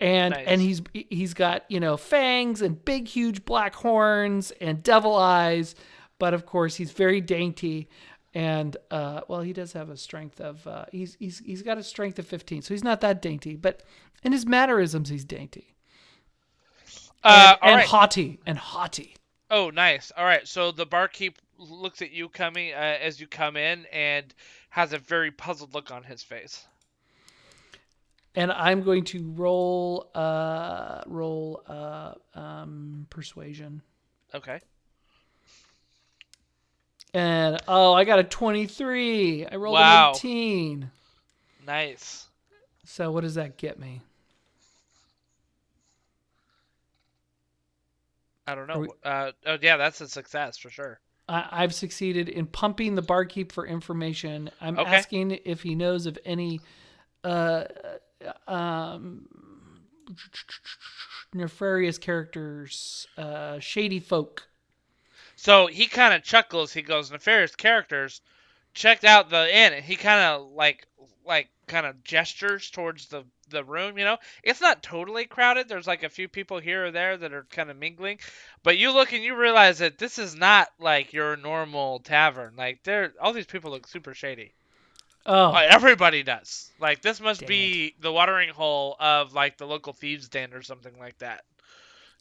[SPEAKER 3] And
[SPEAKER 2] Nice.
[SPEAKER 3] and he's he's got you know fangs and big huge black horns and devil eyes. But of course he's very dainty. And uh, well he does have a strength of uh, he's he's he's got a strength of 15 so he's not that dainty. But in his mannerisms he's dainty
[SPEAKER 2] Uh,
[SPEAKER 3] and, and
[SPEAKER 2] right.
[SPEAKER 3] haughty and haughty
[SPEAKER 2] Oh, nice. All right. So the barkeep looks at you coming uh, as you come in and has a very puzzled look on his face.
[SPEAKER 3] and I'm going to roll uh roll uh um persuasion
[SPEAKER 2] Okay.
[SPEAKER 3] and oh I got a 23 I rolled
[SPEAKER 2] Wow.
[SPEAKER 3] an 18
[SPEAKER 2] Nice.
[SPEAKER 3] so what does that get me
[SPEAKER 2] I don't know.
[SPEAKER 3] we-
[SPEAKER 2] Uh, oh yeah, that's a success for sure.
[SPEAKER 3] I, I've succeeded in pumping the barkeep for information. I'm
[SPEAKER 2] Okay.
[SPEAKER 3] asking if he knows of any uh, um, nefarious characters, uh, shady folk.
[SPEAKER 2] So he kind of chuckles. He goes, "Nefarious characters, checked out the inn." And he kind of like, like, kind of gestures towards the the room. You know, it's not totally crowded. There's like a few people here or there that are kind of mingling, but you look and you realize that this is not like your normal tavern. Like, there, all these people look super shady.
[SPEAKER 3] Oh,
[SPEAKER 2] Uh, everybody does. Like this must be the watering hole of like the local thieves den or something like that.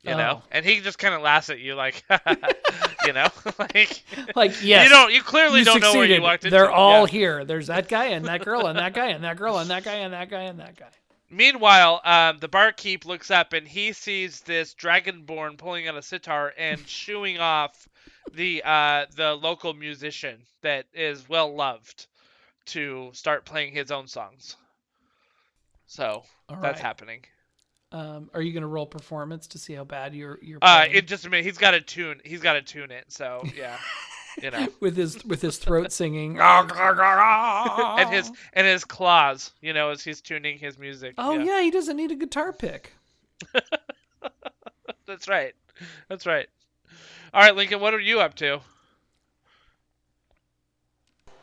[SPEAKER 2] You know,
[SPEAKER 3] Oh.
[SPEAKER 2] and he just kind of laughs at you like, (laughs) you know, (laughs) like
[SPEAKER 3] like yes.
[SPEAKER 2] you don't, you clearly
[SPEAKER 3] you
[SPEAKER 2] don't know where you
[SPEAKER 3] succeeded.
[SPEAKER 2] walked into.
[SPEAKER 3] They're all
[SPEAKER 2] Yeah.
[SPEAKER 3] here. There's that guy and that girl and that guy and that girl and that guy and that guy and that guy.
[SPEAKER 2] Meanwhile, um, the barkeep looks up and he sees this dragonborn pulling out a sitar and (laughs) shooing off the uh, the local musician that is well loved to start playing his own songs. So that's happening.
[SPEAKER 3] Um, are you gonna roll performance to see how bad you're you're
[SPEAKER 2] Uh, in just a minute, he's got to tune. He's got to tune it. So yeah, (laughs) you know, (laughs)
[SPEAKER 3] with his with his throat singing. (laughs)
[SPEAKER 2] and
[SPEAKER 3] and (laughs)
[SPEAKER 2] his and his claws. You know, as he's tuning his music.
[SPEAKER 3] Oh yeah. he doesn't need a guitar pick.
[SPEAKER 2] that's right. That's right. All right, Lincoln, what are you up to?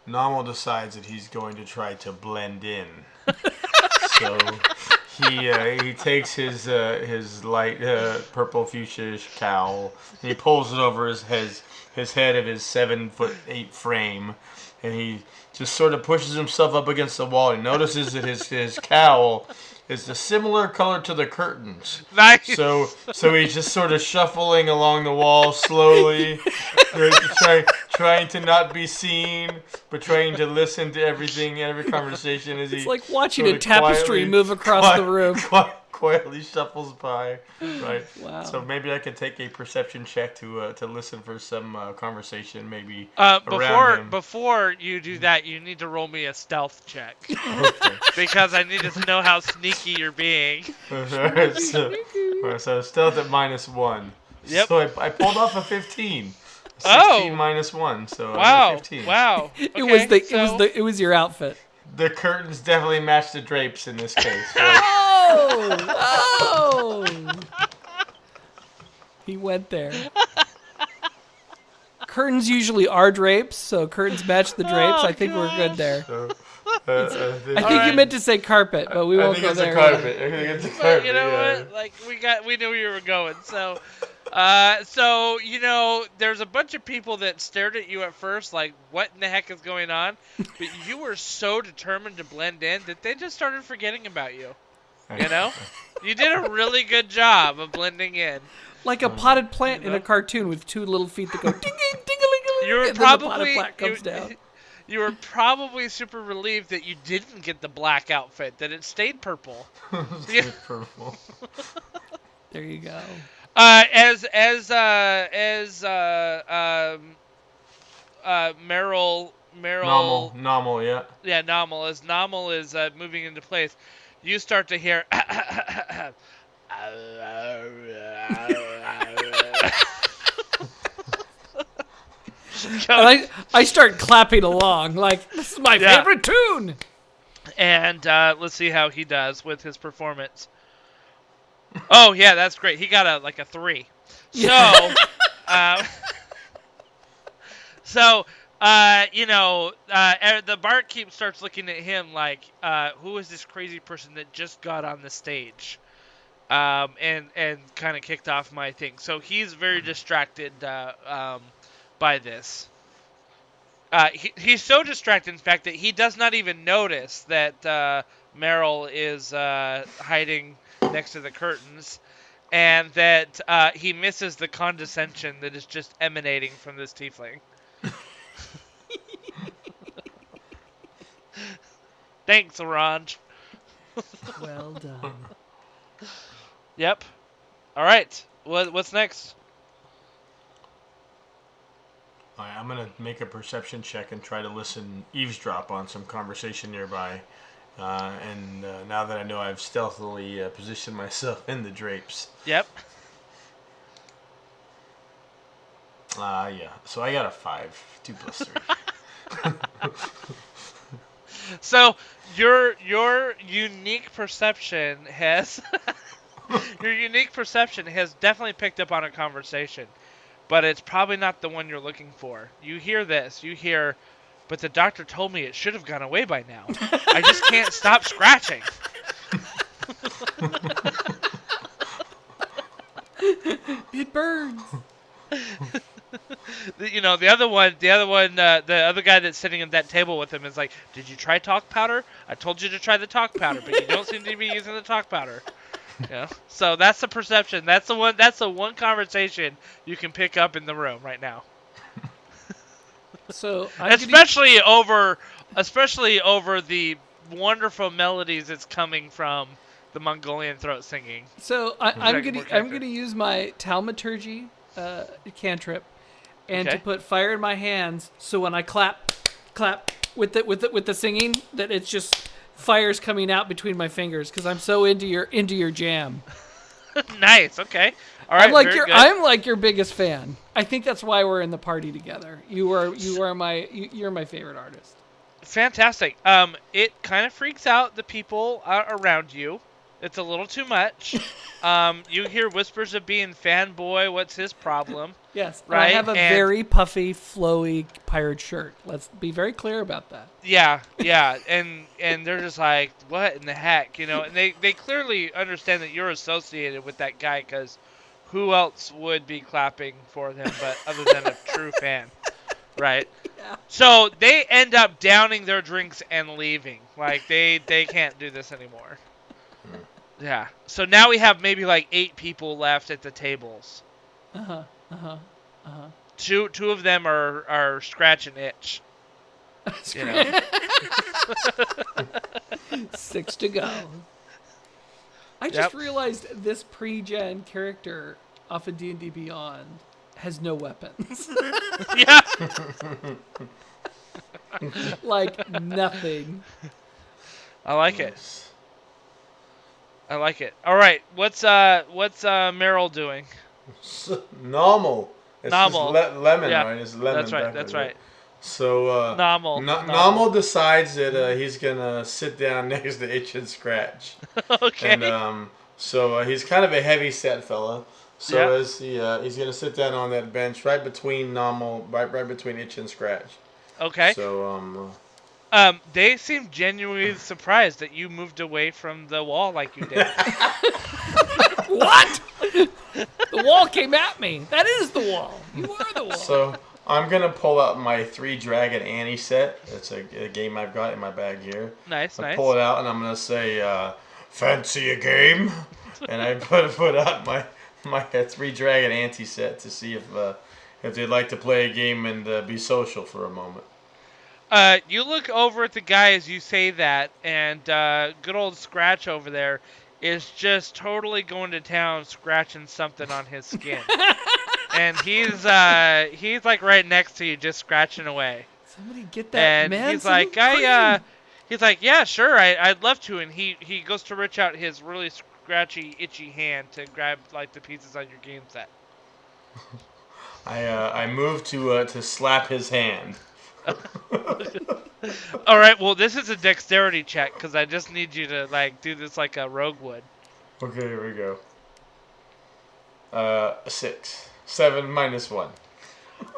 [SPEAKER 4] Nomel decides that he's going to try to blend in. so he uh, he takes his uh, his light uh, purple fuchsia cowl and he pulls it over his his, his head of his seven foot eight frame, and he just sort of pushes himself up against the wall and notices that his his cowl is a similar color to the curtains.
[SPEAKER 2] Nice.
[SPEAKER 4] So so he's just sort of shuffling along the wall slowly, (laughs) trying trying to not be seen, but trying to listen to everything, every conversation as he.
[SPEAKER 3] It's like watching a tapestry
[SPEAKER 4] quietly-
[SPEAKER 3] move across the room.
[SPEAKER 4] qui- quietly shuffles by, right?
[SPEAKER 3] Wow.
[SPEAKER 4] So maybe I could take a perception check to uh, to listen for some uh, conversation, maybe
[SPEAKER 2] Uh,
[SPEAKER 4] around
[SPEAKER 2] before
[SPEAKER 4] him.
[SPEAKER 2] before you do that, you need to roll me a stealth check (laughs)
[SPEAKER 4] Okay.
[SPEAKER 2] because I need to know how sneaky you're being.
[SPEAKER 4] Alright, (laughs) so, alright, so stealth at minus one.
[SPEAKER 2] Yep.
[SPEAKER 4] So I, I pulled off a 15. 16
[SPEAKER 2] Oh.
[SPEAKER 4] minus one, so I got
[SPEAKER 2] Wow!
[SPEAKER 4] 15.
[SPEAKER 2] Wow! (laughs)
[SPEAKER 3] It was
[SPEAKER 2] Okay,
[SPEAKER 3] the it was the it was your outfit.
[SPEAKER 4] The curtains definitely match the drapes in this case. right?
[SPEAKER 3] Oh, oh! He went there. Curtains usually are drapes, so curtains match the drapes.
[SPEAKER 2] Oh,
[SPEAKER 3] I think we're good there.
[SPEAKER 4] So, uh, uh,
[SPEAKER 3] I think you meant to say carpet, but we
[SPEAKER 4] I
[SPEAKER 3] won't go
[SPEAKER 4] it's
[SPEAKER 3] there.
[SPEAKER 4] a carpet. I think it's a
[SPEAKER 2] But
[SPEAKER 4] carpet.
[SPEAKER 2] you know
[SPEAKER 4] yeah.
[SPEAKER 2] what? Like we got, we knew where you were going. So, uh, so you know, there's a bunch of people that stared at you at first, like, what in the heck is going on? But you were so determined to blend in that they just started forgetting about you. You know, you did a really good job of blending in.
[SPEAKER 3] Like a potted plant in a cartoon with two little feet that go (laughs) ding ding ding
[SPEAKER 2] You were
[SPEAKER 3] and then the potted
[SPEAKER 2] probably
[SPEAKER 3] plant comes
[SPEAKER 2] you,
[SPEAKER 3] down. (laughs)
[SPEAKER 2] you were probably super relieved that you didn't get the black outfit, that it stayed purple. (laughs)
[SPEAKER 4] It's purple.
[SPEAKER 3] There you go.
[SPEAKER 2] Uh, as as uh, as uh, um, uh, Meryl Meryl
[SPEAKER 4] Normal, normal, yeah.
[SPEAKER 2] yeah Nomel as Nomel is uh, moving into place, you start to hear.
[SPEAKER 3] And I I start clapping along like this is my
[SPEAKER 2] Yeah.
[SPEAKER 3] favorite tune.
[SPEAKER 2] and uh, let's see how he does with his performance. Oh yeah, that's great. He got a like a three. So, um, (laughs) so uh, you know, uh, er- the barkeep starts looking at him like, uh, "Who is this crazy person that just got on the stage?" Um, and and kind of kicked off my thing. So he's very distracted uh, um, by this. Uh, he, he's so distracted, in fact, that he does not even notice that uh, Meryl is uh, hiding next to the curtains, and that uh, he misses the condescension that is just emanating from this tiefling. Thanks, Orange.
[SPEAKER 3] Well done. (laughs)
[SPEAKER 2] Yep. All right. What, what's next?
[SPEAKER 4] All right, I'm gonna make a perception check and try to listen, eavesdrop on some conversation nearby. Uh, and uh, now that I know I've stealthily uh, positioned myself in the drapes,
[SPEAKER 2] Yep.
[SPEAKER 4] uh, yeah. So I got a five, two plus three. (laughs)
[SPEAKER 2] So your your unique perception has (laughs) your unique perception has definitely picked up on a conversation, but it's probably not the one you're looking for. You hear this, you hear, but the doctor told me it should have gone away by now. I just (laughs) can't stop scratching. (laughs)
[SPEAKER 3] It burns.
[SPEAKER 2] You know, the other one, the other one, uh, the other guy that's sitting at that table with him is like, "Did you try talc powder? I told you to try the talc powder, but you don't seem to be using the talc powder." Yeah. So that's the perception. That's the one. That's the one conversation you can pick up in the room right now.
[SPEAKER 3] So
[SPEAKER 2] especially over especially over the wonderful melodies that's coming from the Mongolian throat singing.
[SPEAKER 3] So I, I'm gonna I'm gonna use my thaumaturgy uh, cantrip, and to put fire in my hands. So when I clap, clap with the with the with the singing, that it's just fires coming out between my fingers because I'm so into your into your jam. (laughs)
[SPEAKER 2] nice. Okay. All right.
[SPEAKER 3] I'm like your
[SPEAKER 2] good.
[SPEAKER 3] I'm like your biggest fan. I think that's why we're in the party together. You are you are my you, you're my favorite artist.
[SPEAKER 2] fantastic. Um, it kind of freaks out the people uh, around you. It's a little too much. (laughs) um, you hear whispers of being fanboy. What's his problem? (laughs)
[SPEAKER 3] Yes, and I have a
[SPEAKER 2] and-
[SPEAKER 3] very puffy, flowy pirate shirt. Let's be very clear about that.
[SPEAKER 2] Yeah, (laughs) yeah, and and they're just like, what in the heck, you know? And they they clearly understand that you're associated with that guy because who else would be clapping for them but other than a true fan, right?
[SPEAKER 3] Yeah.
[SPEAKER 2] So they end up downing their drinks and leaving. Like they they can't do this anymore. Yeah. So now we have maybe like eight people left at the tables.
[SPEAKER 3] Uh huh. Uh huh. Uh huh.
[SPEAKER 2] Two two of them are are scratch and itch. (laughs) You know. (laughs)
[SPEAKER 3] Six to go. I just
[SPEAKER 2] Yep.
[SPEAKER 3] realized this pre-gen character off of D&D Beyond has no weapons. (laughs)
[SPEAKER 2] yeah.
[SPEAKER 3] like nothing.
[SPEAKER 2] I like it. I like it. All right, what's uh what's uh Meryl doing? (laughs)
[SPEAKER 4] Nomel. It's
[SPEAKER 2] Nomel.
[SPEAKER 4] le- lemon,
[SPEAKER 2] Yeah,
[SPEAKER 4] right? It's lemon.
[SPEAKER 2] That's right.
[SPEAKER 4] backwards,
[SPEAKER 2] That's right.
[SPEAKER 4] So uh,
[SPEAKER 2] Nomel.
[SPEAKER 4] No-
[SPEAKER 2] normal.
[SPEAKER 4] Decides that uh, he's gonna sit down (laughs) next to Itch and Scratch, (laughs)
[SPEAKER 2] okay.
[SPEAKER 4] and um, so uh, he's kind of a heavy set fella. So
[SPEAKER 2] Yeah.
[SPEAKER 4] as he uh, he's gonna sit down on that bench right between Nomel, right right between Itch and Scratch.
[SPEAKER 2] okay.
[SPEAKER 4] So um,
[SPEAKER 2] Um, they seem genuinely surprised that you moved away from the wall like you did. (laughs)
[SPEAKER 3] What? the wall came at me. That is the wall. You are the wall.
[SPEAKER 4] so I'm gonna pull out my three dragon Ante set. It's a, a game I've got in my bag here.
[SPEAKER 2] nice,
[SPEAKER 4] I
[SPEAKER 2] nice.
[SPEAKER 4] pull it out and I'm gonna say, uh, "Fancy a game?" and I put (laughs) put out my my uh, three dragon Ante set to see if uh, if they'd like to play a game and uh, be social for a moment.
[SPEAKER 2] Uh, you look over at the guy as you say that, and uh, good old Scratch over there is just totally going to town, scratching something on his skin, (laughs) and he's uh, he's like right next to you, just scratching away.
[SPEAKER 3] Somebody get that
[SPEAKER 2] and
[SPEAKER 3] man.
[SPEAKER 2] he's
[SPEAKER 3] some
[SPEAKER 2] like, I, uh, he's like, yeah, sure, I, I'd love to. And he, he goes to reach out his really scratchy, itchy hand to grab like the pieces on your game set. (laughs)
[SPEAKER 4] I uh, I move to uh, to slap his hand. (laughs)
[SPEAKER 2] All right, well, this is a dexterity check because I just need you to like do this like a rogue would.
[SPEAKER 4] Okay, here we go. Uh, six, seven minus one.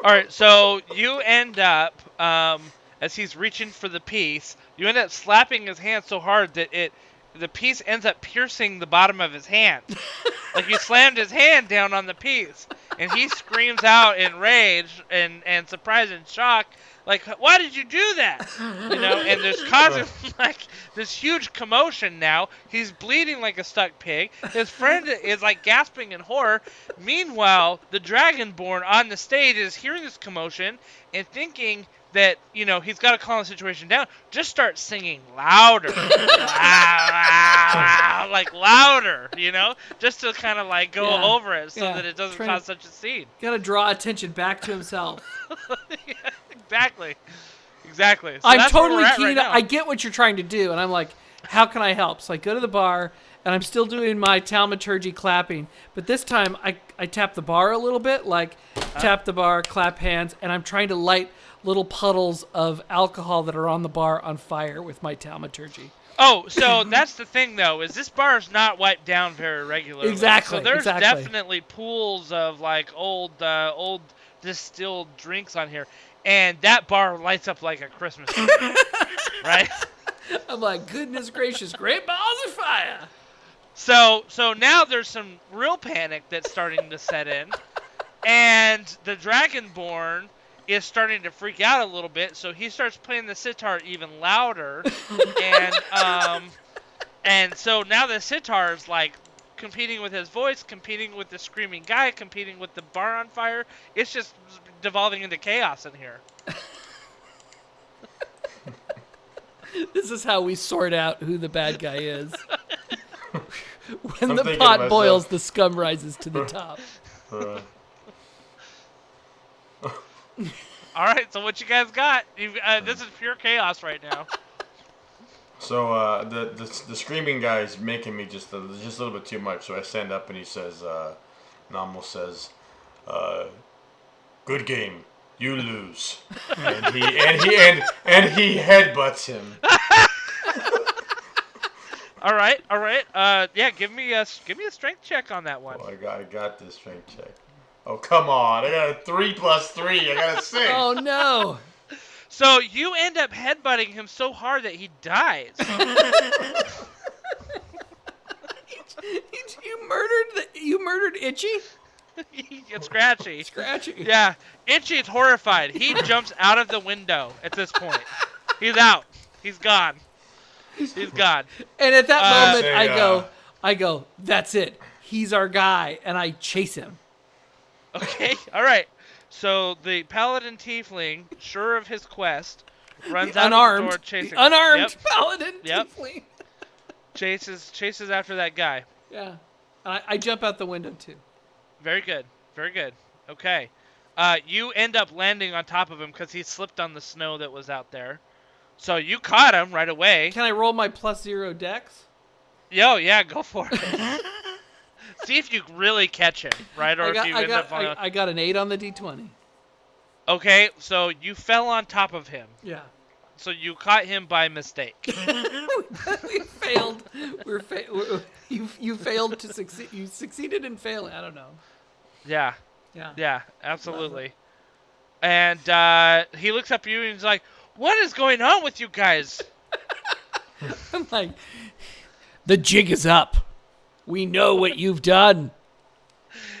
[SPEAKER 2] All right, so you end up um, as he's reaching for the piece, you end up slapping his hand so hard that it the piece ends up piercing the bottom of his hand. (laughs) like you slammed his hand down on the piece, and he screams out in rage and and surprise and shock, like, "Why did you do that?" (laughs) You know, and there's causing (laughs) like this huge commotion now. He's bleeding like a stuck pig. His friend is like gasping in horror. Meanwhile, the Dragonborn on the stage is hearing this commotion and thinking that you know he's got to calm the situation down. Just start singing louder, Loud, loud, loud, like louder, you know, just to kind of like go
[SPEAKER 3] Yeah,
[SPEAKER 2] over it so
[SPEAKER 3] yeah,
[SPEAKER 2] that it doesn't
[SPEAKER 3] trying
[SPEAKER 2] cause such a scene.
[SPEAKER 3] Got to draw attention back to himself. (laughs)
[SPEAKER 2] exactly, exactly. So
[SPEAKER 3] I'm totally keen.
[SPEAKER 2] right.
[SPEAKER 3] I get what you're trying to do, and I'm like, how can I help? So I go to the bar, and I'm still doing my thaumaturgy clapping, but this time I I tap the bar a little bit, like tap the bar, clap hands, and I'm trying to light little puddles of alcohol that are on the bar on fire with my thaumaturgy.
[SPEAKER 2] Oh, so (coughs) that's the thing though, is this bar is not wiped down very regularly.
[SPEAKER 3] Exactly,
[SPEAKER 2] So there's
[SPEAKER 3] exactly.
[SPEAKER 2] definitely pools of like old, uh, old distilled drinks on here, and that bar lights up like a Christmas tree, (laughs) right?
[SPEAKER 3] I'm like, goodness gracious, great balls of fire.
[SPEAKER 2] So, so now there's some real panic that's starting to set in, and the Dragonborn is starting to freak out a little bit, so he starts playing the sitar even louder, (laughs) and um, and so now the sitar is like competing with his voice, competing with the screaming guy, competing with the bar on fire. It's just devolving into chaos in here. (laughs)
[SPEAKER 3] This is how we sort out who the bad guy is. (laughs) when
[SPEAKER 4] I'm
[SPEAKER 3] the pot boils, the scum rises to the (laughs) top.
[SPEAKER 4] Uh,
[SPEAKER 2] All right, so what you guys got? you uh, this is pure chaos right now.
[SPEAKER 4] so uh, the, the the screaming guy is making me just a, just a little bit too much. So I stand up and he says, uh, Namo says, uh, "Good game, you lose." and he and he and, and he headbutts him. (laughs)
[SPEAKER 2] All right, all right. Uh, yeah, give me a give me a strength check on that one.
[SPEAKER 4] Oh, I got I got this strength check. Oh come on! I got a three plus three. I got a six. (laughs)
[SPEAKER 3] Oh no!
[SPEAKER 2] So you end up headbutting him so hard that he dies. (laughs)
[SPEAKER 3] you murdered the, you murdered Itchy? (laughs)
[SPEAKER 2] he gets scratchy.
[SPEAKER 3] Scratchy.
[SPEAKER 2] Yeah, Itchy's horrified. He (laughs) jumps out of the window at this point. He's out. He's gone. He's gone.
[SPEAKER 3] And at that
[SPEAKER 2] Uh,
[SPEAKER 3] moment, I go,
[SPEAKER 4] uh,
[SPEAKER 3] I go, that's it. He's our guy, and I chase him.
[SPEAKER 2] Okay, (laughs) all right. So the paladin tiefling, sure of his quest, runs
[SPEAKER 3] The
[SPEAKER 2] out
[SPEAKER 3] unarmed,
[SPEAKER 2] of the door
[SPEAKER 3] the
[SPEAKER 2] chasing.
[SPEAKER 3] unarmed
[SPEAKER 2] Yep,
[SPEAKER 3] paladin.
[SPEAKER 2] Yep.
[SPEAKER 3] tiefling.
[SPEAKER 2] chases chases after that guy.
[SPEAKER 3] Yeah. I, I jump out the window too.
[SPEAKER 2] Very good. Very good. Okay. Uh, you end up landing on top of him because he slipped on the snow that was out there. So you caught him right away.
[SPEAKER 3] Can I roll my plus zero dex?
[SPEAKER 2] Yo, yeah, go for it. (laughs) See if you really catch him, right? Or
[SPEAKER 3] I
[SPEAKER 2] if
[SPEAKER 3] got,
[SPEAKER 2] you
[SPEAKER 3] I,
[SPEAKER 2] end
[SPEAKER 3] got,
[SPEAKER 2] up on
[SPEAKER 3] I,
[SPEAKER 2] a...
[SPEAKER 3] I got an eight on the d20.
[SPEAKER 2] Okay, so you fell on top of him.
[SPEAKER 3] Yeah.
[SPEAKER 2] So you caught him by mistake. (laughs)
[SPEAKER 3] we failed. We're, fa- we're you you failed to succeed. You succeeded in failing. I don't know.
[SPEAKER 2] Yeah,
[SPEAKER 3] Yeah.
[SPEAKER 2] yeah, absolutely. And uh, he looks up at you and he's like, "What is going on with you guys?" (laughs)
[SPEAKER 3] I'm like, the jig is up. We know what you've done.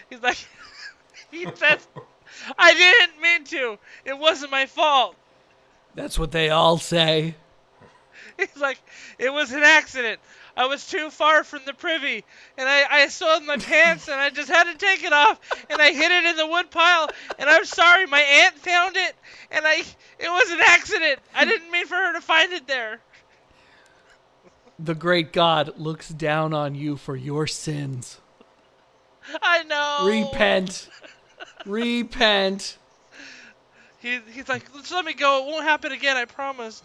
[SPEAKER 2] He's like, (laughs) he says, "I didn't mean to. It wasn't my fault."
[SPEAKER 3] That's what they all say. (laughs)
[SPEAKER 2] He's like, "It was an accident. I was too far from the privy, and I, I soiled my pants, and I just had to take it off, and I hid it in the wood pile, and I'm sorry, my aunt found it, and I, it was an accident. I didn't mean for her to find it there."
[SPEAKER 3] The great God looks down on you for your sins.
[SPEAKER 2] I know.
[SPEAKER 3] Repent. Repent.
[SPEAKER 2] He, he's like, just let me go. It won't happen again. I promise.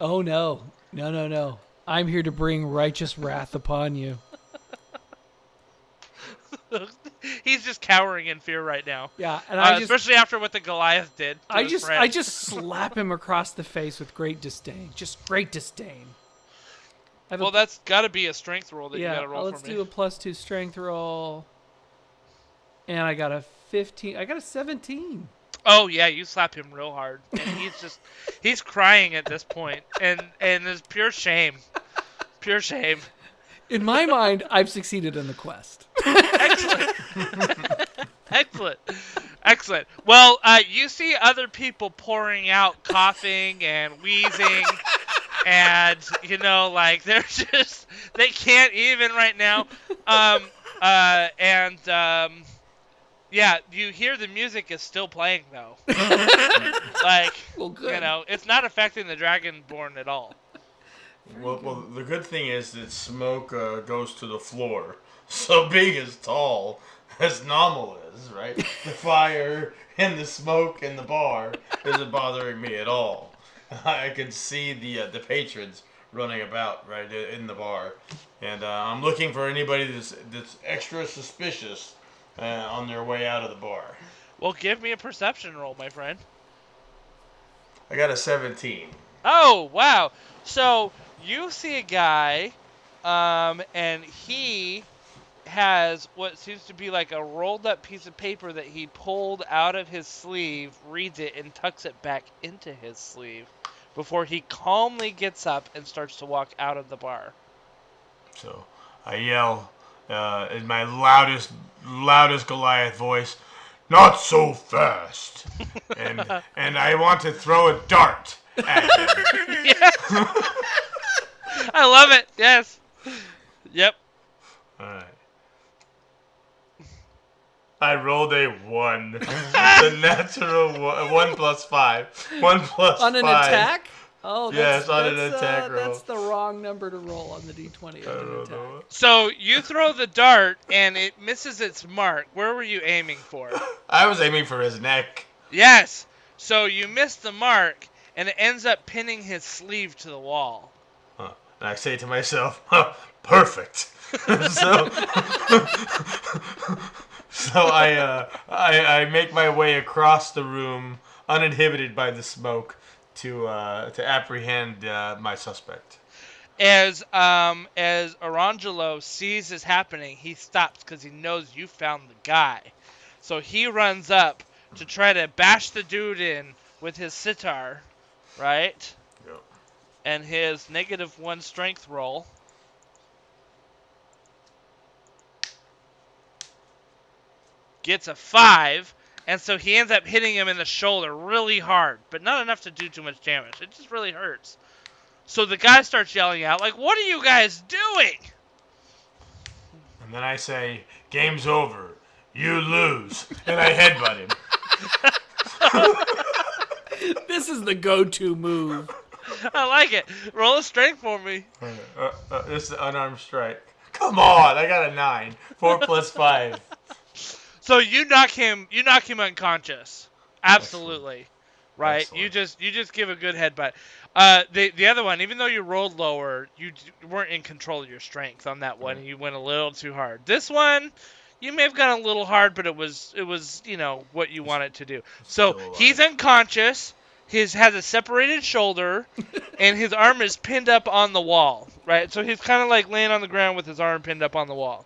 [SPEAKER 3] Oh no. No, no, no. I'm here to bring righteous wrath upon you. (laughs)
[SPEAKER 2] He's just cowering in fear right now,
[SPEAKER 3] Yeah, and
[SPEAKER 2] uh,
[SPEAKER 3] I just
[SPEAKER 2] especially after what the Goliath did.
[SPEAKER 3] I just
[SPEAKER 2] friend.
[SPEAKER 3] I just slap him across the face with great disdain. Just great disdain. Have a-
[SPEAKER 2] Well, that's got to be a strength roll that you
[SPEAKER 3] yeah,
[SPEAKER 2] got to roll
[SPEAKER 3] let's
[SPEAKER 2] for me.
[SPEAKER 3] do a plus 2 strength roll. And I got a 15. I got a 17.
[SPEAKER 2] Oh yeah, you slap him real hard, and he's just he's crying at this point, and and it's pure shame, pure shame.
[SPEAKER 3] In my mind, I've succeeded in the quest. (laughs)
[SPEAKER 2] Excellent, excellent, excellent. Well, uh, you see other people pouring out, coughing and wheezing, and you know, like they're just they can't even right now. Um, uh, and um, yeah, you hear the music is still playing though. (laughs) like
[SPEAKER 3] Well, good.
[SPEAKER 2] you know, it's not affecting the Dragonborn at all.
[SPEAKER 4] Well, well, the good thing is that smoke uh, goes to the floor. (laughs) So big as tall (laughs) as Nomel is, right? The (laughs) fire and the smoke in the bar isn't bothering me at all. I can see the uh, the patrons running about right in the bar, and uh, I'm looking for anybody that's that's extra suspicious uh, on their way out of the bar.
[SPEAKER 2] Well, give me a perception roll, my friend.
[SPEAKER 4] I got a 17.
[SPEAKER 2] Oh, wow. So you see a guy, um, and he has what seems to be like a rolled up piece of paper that he pulled out of his sleeve, reads it, and tucks it back into his sleeve before he calmly gets up and starts to walk out of the bar.
[SPEAKER 4] So I yell uh, in my loudest, loudest Goliath voice, not so fast. (laughs) And and I want to throw a dart at him. (laughs) (laughs) (laughs)
[SPEAKER 2] I love it. Yes. Yep.
[SPEAKER 4] Alright. I rolled a one. (laughs) the natural one, one plus five. One plus
[SPEAKER 3] On an
[SPEAKER 4] five.
[SPEAKER 3] attack? Oh,
[SPEAKER 4] Yes,
[SPEAKER 3] that's,
[SPEAKER 4] on an attack
[SPEAKER 3] uh,
[SPEAKER 4] roll.
[SPEAKER 3] That's the wrong number to roll on the d20. On an
[SPEAKER 4] don't
[SPEAKER 3] attack.
[SPEAKER 4] know.
[SPEAKER 2] So you throw the dart and it misses its mark. Where were you aiming for? (laughs)
[SPEAKER 4] I was aiming for his neck.
[SPEAKER 2] Yes. So you miss the mark and it ends up pinning his sleeve to the wall.
[SPEAKER 4] And I say to myself, huh, perfect. (laughs) so, (laughs) so I, uh, I, I make my way across the room, uninhibited by the smoke, to uh, to apprehend uh, my suspect.
[SPEAKER 2] As um as Orangelo sees this happening, he stops because he knows you found the guy. So he runs up to try to bash the dude in with his sitar, right?
[SPEAKER 4] Yep.
[SPEAKER 2] And his negative one strength roll. Gets a five, and so he ends up hitting him in the shoulder really hard, but not enough to do too much damage. It just really hurts. So the guy starts yelling out, like, "What are you guys doing?"
[SPEAKER 4] And then I say, "Game's over. You lose." And I headbutt him. (laughs)
[SPEAKER 3] This is the go-to move. (laughs)
[SPEAKER 2] I like it. Roll a strength for me.
[SPEAKER 4] Uh, uh, this is unarmed strike. Come on, I got a nine. Four (laughs) plus five.
[SPEAKER 2] So you knock him, you knock him unconscious. Absolutely, right? You just you just give a good headbutt. Uh, the the other one, even though you rolled lower, you d- weren't in control of your strength on that one. and You went a little too hard. This one, you may have gone a little hard, but it was it was you know what you wanted to do. So he's unconscious. His has a separated shoulder, (laughs) and his arm is pinned up on the wall. Right, so he's kind of like laying on the ground with his arm pinned up on the wall.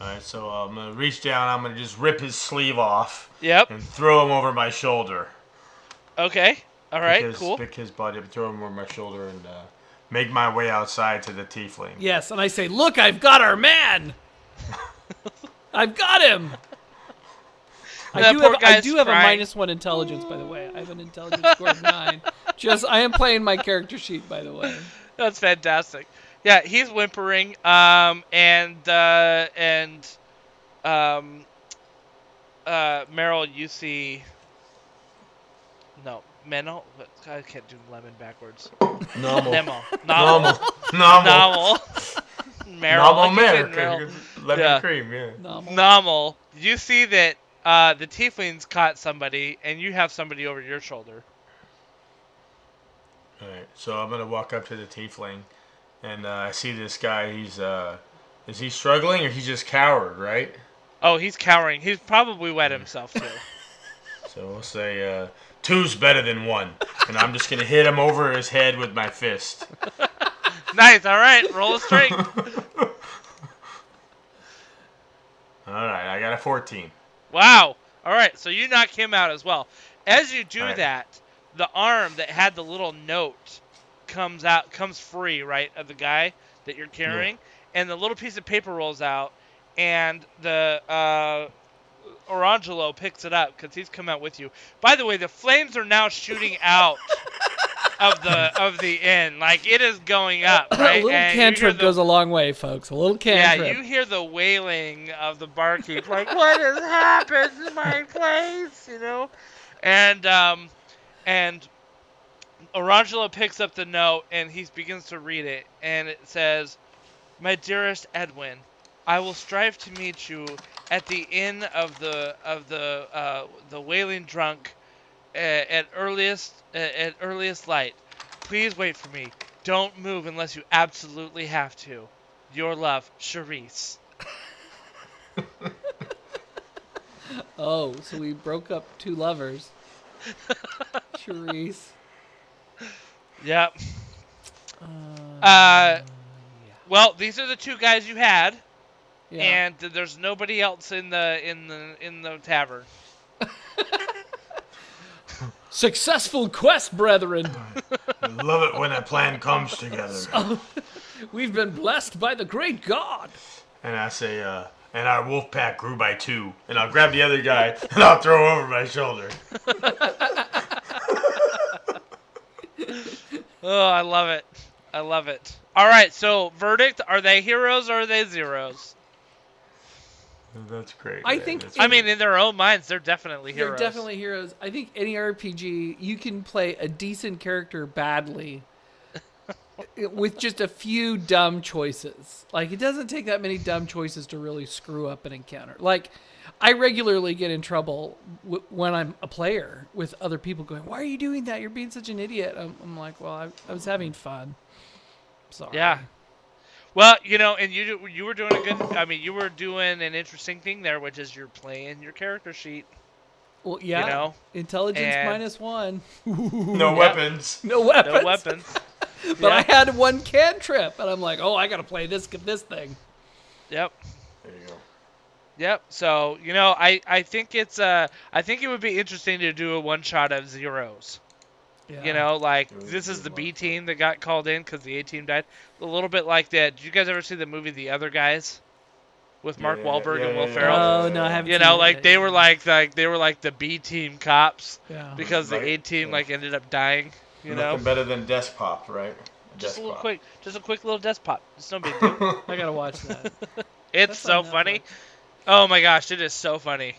[SPEAKER 4] All right, so I'm gonna reach down. I'm gonna just rip his sleeve off
[SPEAKER 2] Yep.
[SPEAKER 4] and throw him over my shoulder.
[SPEAKER 2] Okay. All right.
[SPEAKER 4] Pick his,
[SPEAKER 2] cool.
[SPEAKER 4] Pick his body up, throw him over my shoulder, and uh, make my way outside to the tiefling.
[SPEAKER 3] Yes, and I say, "Look, I've got our man. (laughs) I've got him." I do have, I do have a minus one intelligence, by the way. I have an intelligence score of nine. (laughs) Just I am playing my character sheet, by the way.
[SPEAKER 2] That's fantastic. Yeah, he's whimpering. Um, and uh, and um, uh, Meryl, you see. No, Menno. I can't do lemon backwards.
[SPEAKER 4] Normal.
[SPEAKER 2] Nemo.
[SPEAKER 4] Normal.
[SPEAKER 2] Novel.
[SPEAKER 4] Normal. (laughs)
[SPEAKER 2] Novel. Meryl.
[SPEAKER 4] Normal
[SPEAKER 2] I
[SPEAKER 4] America.
[SPEAKER 2] Meryl.
[SPEAKER 4] Lemon
[SPEAKER 2] Yeah.
[SPEAKER 4] cream, yeah.
[SPEAKER 3] Nominal.
[SPEAKER 2] Novel. You see that uh, the tieflings caught somebody, and you have somebody over your shoulder.
[SPEAKER 4] All right, so I'm gonna walk up to the tiefling, and uh, I see this guy. He's uh, is he struggling or he's just coward, right?
[SPEAKER 2] Oh, he's cowering. He's probably wet himself too. (laughs)
[SPEAKER 4] So we'll say uh, two's better than one, and I'm just gonna hit him over his head with my fist. (laughs)
[SPEAKER 2] nice. All right. Roll a strength. (laughs)
[SPEAKER 4] All right, I got a 14.
[SPEAKER 2] Wow. All right. So you knock him out as well. As you do
[SPEAKER 4] right.
[SPEAKER 2] that, the arm that had the little note comes out, comes free, right, of the guy that you're carrying, and the little piece of paper rolls out, and the uh, Orangelo picks it up because he's come out with you. By the way, the flames are now shooting out (laughs) of the of the inn, like it is going up. (coughs) Right?
[SPEAKER 3] a little
[SPEAKER 2] And
[SPEAKER 3] cantrip
[SPEAKER 2] the-
[SPEAKER 3] goes a long way, folks. A little cantrip.
[SPEAKER 2] yeah, you hear the wailing of the barkeep, like, "What has happened to my place?" You know, and um, and Orangelo picks up the note and he begins to read it, and it says, "My dearest Edwin, I will strive to meet you at the inn of the of the uh, the wailing drunk at earliest at earliest light. Please wait for me. Don't move unless you absolutely have to. Your love, Charisse." (laughs)
[SPEAKER 3] Oh, so we broke up two lovers. (laughs) Charisse.
[SPEAKER 2] Yep.
[SPEAKER 3] Uh,
[SPEAKER 2] Uh, well, these are the two guys you had,
[SPEAKER 3] yeah.
[SPEAKER 2] and there's nobody else in the in the in the tavern. (laughs)
[SPEAKER 3] Successful quest, brethren. (laughs)
[SPEAKER 4] I love it when a plan comes together. (laughs)
[SPEAKER 3] We've been blessed by the great God.
[SPEAKER 4] And I say, uh, and our wolf pack grew by two. And I'll grab the other guy (laughs) and I'll throw over my shoulder.
[SPEAKER 2] Oh, I love it. I love it. All right, so verdict: Are they heroes or are they zeros?
[SPEAKER 4] That's great.
[SPEAKER 3] I
[SPEAKER 4] man.
[SPEAKER 3] think
[SPEAKER 4] That's
[SPEAKER 3] it-
[SPEAKER 2] I mean, in their own minds, they're definitely heroes.
[SPEAKER 3] They're definitely heroes. I think any RPG you can play a decent character badly (laughs) with just a few dumb choices. Like it doesn't take that many dumb choices to really screw up an encounter. Like I regularly get in trouble w- when I'm a player with other people going, "Why are you doing that? You're being such an idiot." I'm, I'm like, "Well, I, I was having fun." Sorry.
[SPEAKER 2] Yeah. Well, you know, and you you were doing a good. I mean, you were doing an interesting thing there, which is you're playing your character sheet.
[SPEAKER 3] Well, yeah.
[SPEAKER 2] You know,
[SPEAKER 3] Intelligence
[SPEAKER 2] and-
[SPEAKER 3] minus one.
[SPEAKER 4] no
[SPEAKER 2] Yeah.
[SPEAKER 4] weapons. (laughs)
[SPEAKER 3] No weapons.
[SPEAKER 2] No weapons. (laughs)
[SPEAKER 3] But I had one cantrip, and I'm like, "Oh, I gotta play this this thing."
[SPEAKER 2] Yep.
[SPEAKER 4] There you go.
[SPEAKER 2] Yep. So you know, I I think it's uh I think it would be interesting to do a one shot of zeros.
[SPEAKER 3] Yeah.
[SPEAKER 2] You know, like
[SPEAKER 4] It
[SPEAKER 2] this is the. B team that got called in because the A team died. A little bit like that. Did you guys ever see the movie The Other Guys with Mark
[SPEAKER 4] Yeah,
[SPEAKER 2] Wahlberg
[SPEAKER 4] yeah,
[SPEAKER 2] and Will
[SPEAKER 4] yeah,
[SPEAKER 2] Ferrell?
[SPEAKER 3] Oh no, I haven't.
[SPEAKER 2] You
[SPEAKER 3] seen
[SPEAKER 2] know, like
[SPEAKER 3] yet.
[SPEAKER 2] they were like like they were like the B team cops
[SPEAKER 3] Yeah.
[SPEAKER 2] because the
[SPEAKER 4] Right.
[SPEAKER 2] A team
[SPEAKER 4] Yeah.
[SPEAKER 2] like ended up dying. You know,
[SPEAKER 4] Nothing better than desk pop, right?
[SPEAKER 2] just a little
[SPEAKER 4] Desk
[SPEAKER 2] quick, just a quick little desk pop. It's no big deal. (laughs)
[SPEAKER 3] I gotta watch that. (laughs)
[SPEAKER 2] It's
[SPEAKER 3] That's
[SPEAKER 2] so funny. Oh my gosh, it is so funny.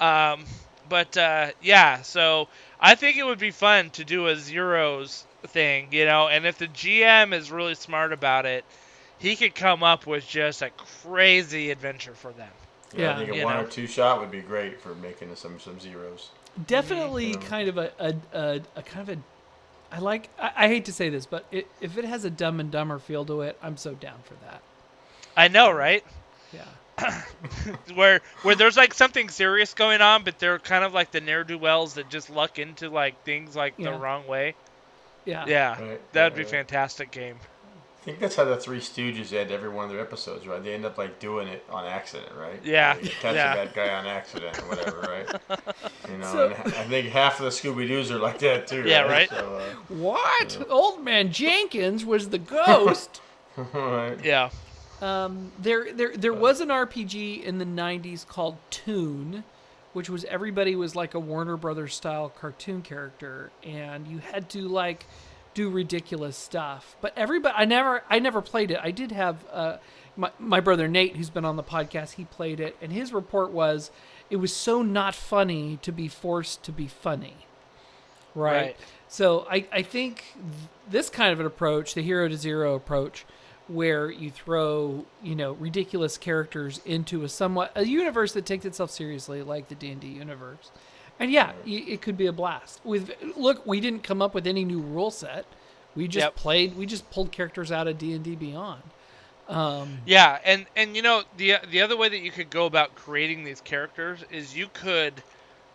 [SPEAKER 2] Um, but uh, yeah, so I think it would be fun to do a zeros thing, you know, and if the GM is really smart about it, he could come up with just a crazy adventure for them.
[SPEAKER 4] Yeah,
[SPEAKER 3] Yeah.
[SPEAKER 4] I think a one
[SPEAKER 2] know.
[SPEAKER 4] or two shot would be great for making some some zeros.
[SPEAKER 3] Definitely,
[SPEAKER 4] Yeah.
[SPEAKER 3] kind of a, a, a, a kind of a. I like. I, I hate to say this, but it, if it has a Dumb and Dumber feel to it, I'm so down for that.
[SPEAKER 2] I know, right?
[SPEAKER 3] Yeah. (coughs)
[SPEAKER 2] Where where there's like something serious going on, but they're kind of like the ne'er do wells that just luck into like things like
[SPEAKER 3] Yeah.
[SPEAKER 2] the wrong way.
[SPEAKER 3] Yeah.
[SPEAKER 2] Yeah,
[SPEAKER 4] Right,
[SPEAKER 2] that'd
[SPEAKER 4] right,
[SPEAKER 2] be
[SPEAKER 4] right.
[SPEAKER 2] fantastic game.
[SPEAKER 4] I think that's how the Three Stooges end every one of their episodes, right? They end up like doing it on accident, right?
[SPEAKER 2] Yeah,
[SPEAKER 4] They catch
[SPEAKER 2] yeah.
[SPEAKER 4] a bad guy on accident or whatever, right? (laughs) You know,
[SPEAKER 3] So-
[SPEAKER 4] and I think half of the Scooby Doo's are like that too.
[SPEAKER 2] Yeah, right.
[SPEAKER 4] So,
[SPEAKER 3] What? Old man Jenkins was the ghost.
[SPEAKER 4] uh, (laughs) right.
[SPEAKER 2] Yeah.
[SPEAKER 3] Um, there, there, there was an RPG in the '90s called Toon, which was everybody was like a Warner Brothers style cartoon character, and you had to like do ridiculous stuff. But everybody, I never, I never played it. I did have uh, my my brother Nate, who's been on the podcast. He played it, and his report was it was so not funny to be forced to be funny. Right.
[SPEAKER 2] Right.
[SPEAKER 3] So I, I think th- this kind of an approach, the hero to zero approach, where you throw you know ridiculous characters into a somewhat a universe that takes itself seriously, like the D and D universe, and yeah, it could be a blast. With look, we didn't come up with any new rule set. We just
[SPEAKER 2] Yep.
[SPEAKER 3] played. We just pulled characters out of D and D Beyond. Um,
[SPEAKER 2] Yeah, and and you know the the other way that you could go about creating these characters is you could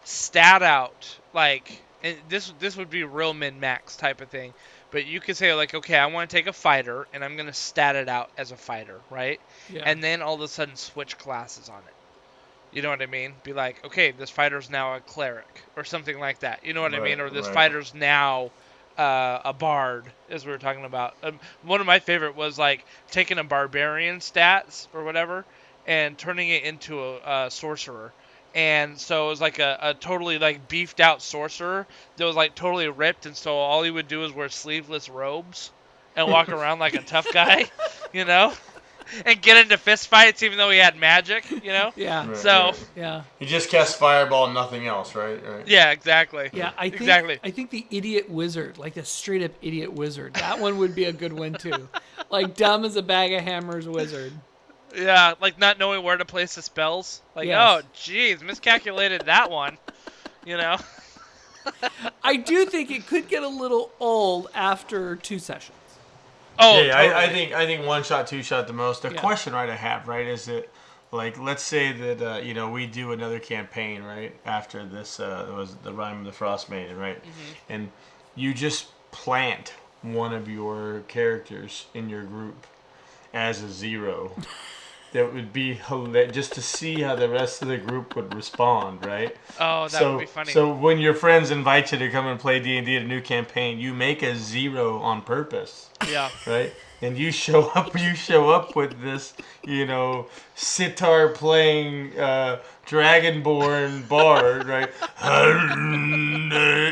[SPEAKER 2] stat out like and this this would be real min max type of thing, but you could say like okay I want to take a fighter and I'm gonna stat it out as a fighter right,
[SPEAKER 3] yeah.
[SPEAKER 2] and then all of a sudden switch classes on it. You know what I mean? Be like okay this fighter's now a cleric or something like that. You know what I mean? Or this
[SPEAKER 4] right.
[SPEAKER 2] fighter's now uh, a bard, as we were talking about. Um, one of my favorite was like taking a barbarian stats or whatever and turning it into a, a sorcerer. And so it was like a, a totally like beefed out sorcerer that was like totally ripped, and so all he would do is wear sleeveless robes and walk (laughs) around like a tough guy, you know, and get into fist fights even though he had magic, you know.
[SPEAKER 3] yeah,
[SPEAKER 4] Right,
[SPEAKER 2] So-
[SPEAKER 4] right.
[SPEAKER 3] yeah,
[SPEAKER 4] he just cast fireball, and nothing else, right? Right.
[SPEAKER 2] Yeah, exactly.
[SPEAKER 3] yeah. I think
[SPEAKER 2] exactly.
[SPEAKER 3] I think the idiot wizard, like the straight up idiot wizard, that one would be a good one too. (laughs) like dumb as a bag of hammers wizard.
[SPEAKER 2] Yeah, like not knowing where to place the spells. Like,
[SPEAKER 3] Yes.
[SPEAKER 2] oh, jeez, miscalculated that one. You know? (laughs)
[SPEAKER 3] I do think it could get a little old after two sessions.
[SPEAKER 2] Oh,
[SPEAKER 4] yeah, I, I think I think one shot, two shot the most. The
[SPEAKER 3] Yeah.
[SPEAKER 4] question right I have right is that like let's say that uh, you know we do another campaign right after this uh, was the Rime of the Frostmaiden right,
[SPEAKER 2] Mm-hmm.
[SPEAKER 4] and you just plant one of your characters in your group as a zero. (laughs) that would be hilarious just to see how the rest of the group would respond, right?
[SPEAKER 2] Oh, that
[SPEAKER 4] so,
[SPEAKER 2] would be funny.
[SPEAKER 4] So when your friends invite you to come and play D and D at a new campaign, you make a zero on purpose
[SPEAKER 2] yeah.
[SPEAKER 4] right? and you show (laughs) up you show up with this you know sitar playing uh dragonborn bard right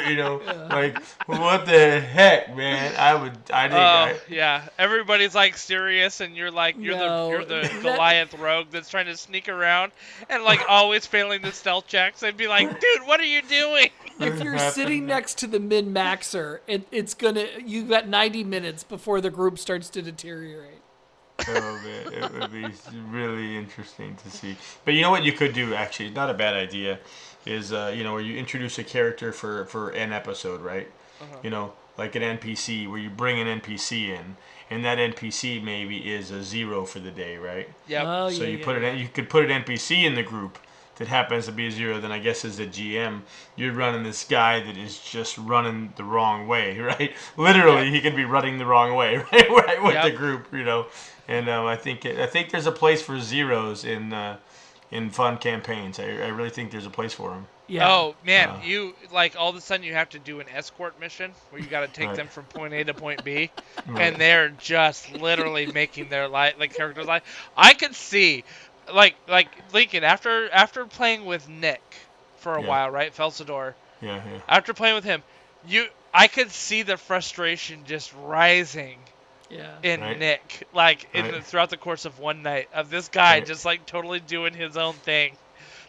[SPEAKER 4] you know like what the heck man i would i think
[SPEAKER 2] Oh yeah, everybody's like serious, and you're like you're
[SPEAKER 3] No,
[SPEAKER 2] the you're the (laughs) Goliath rogue that's trying to sneak around and like (laughs) always failing the stealth checks. I'd be like, dude, what are you doing?
[SPEAKER 3] if you're sitting next to the min maxer, it, it's gonna. You've got 90 minutes before the group starts to deteriorate.
[SPEAKER 4] Oh man. It would be really interesting to see. But you know what you could do actually not a bad idea is uh, you know where you introduce a character for for an episode right? You know like an npc where you bring an npc in and that npc maybe is a zero for the day right?
[SPEAKER 2] Yep.
[SPEAKER 3] Oh,
[SPEAKER 4] so
[SPEAKER 3] yeah,
[SPEAKER 4] you
[SPEAKER 3] yeah,
[SPEAKER 4] put
[SPEAKER 3] yeah.
[SPEAKER 4] an you could put an npc in the group that happens to be a zero then i guess as a gm you're running this guy that is just running the wrong way (laughs) right literally he could be running the wrong way (laughs) right, (laughs) right with the group you know and um, i think it, i think there's a place for zeros in uh, in fun campaigns I, I really think there's a place for them
[SPEAKER 3] Yeah.
[SPEAKER 2] Oh man,
[SPEAKER 4] Uh.
[SPEAKER 2] you like all of a sudden you have to do an escort mission where you got to take
[SPEAKER 4] Right.
[SPEAKER 2] them from point A to point B,
[SPEAKER 4] Right.
[SPEAKER 2] and they're just literally making their life like characters' life. I could see, like like Lincoln after after playing with Nick for a
[SPEAKER 4] Yeah.
[SPEAKER 2] while, right, Felsador.
[SPEAKER 4] yeah yeah
[SPEAKER 2] After playing with him, you I could see the frustration just rising
[SPEAKER 3] Yeah.
[SPEAKER 2] in
[SPEAKER 4] Right.
[SPEAKER 2] Nick, like in
[SPEAKER 4] Right.
[SPEAKER 2] the, throughout the course of one night of this guy
[SPEAKER 4] Right.
[SPEAKER 2] just like totally doing his own thing.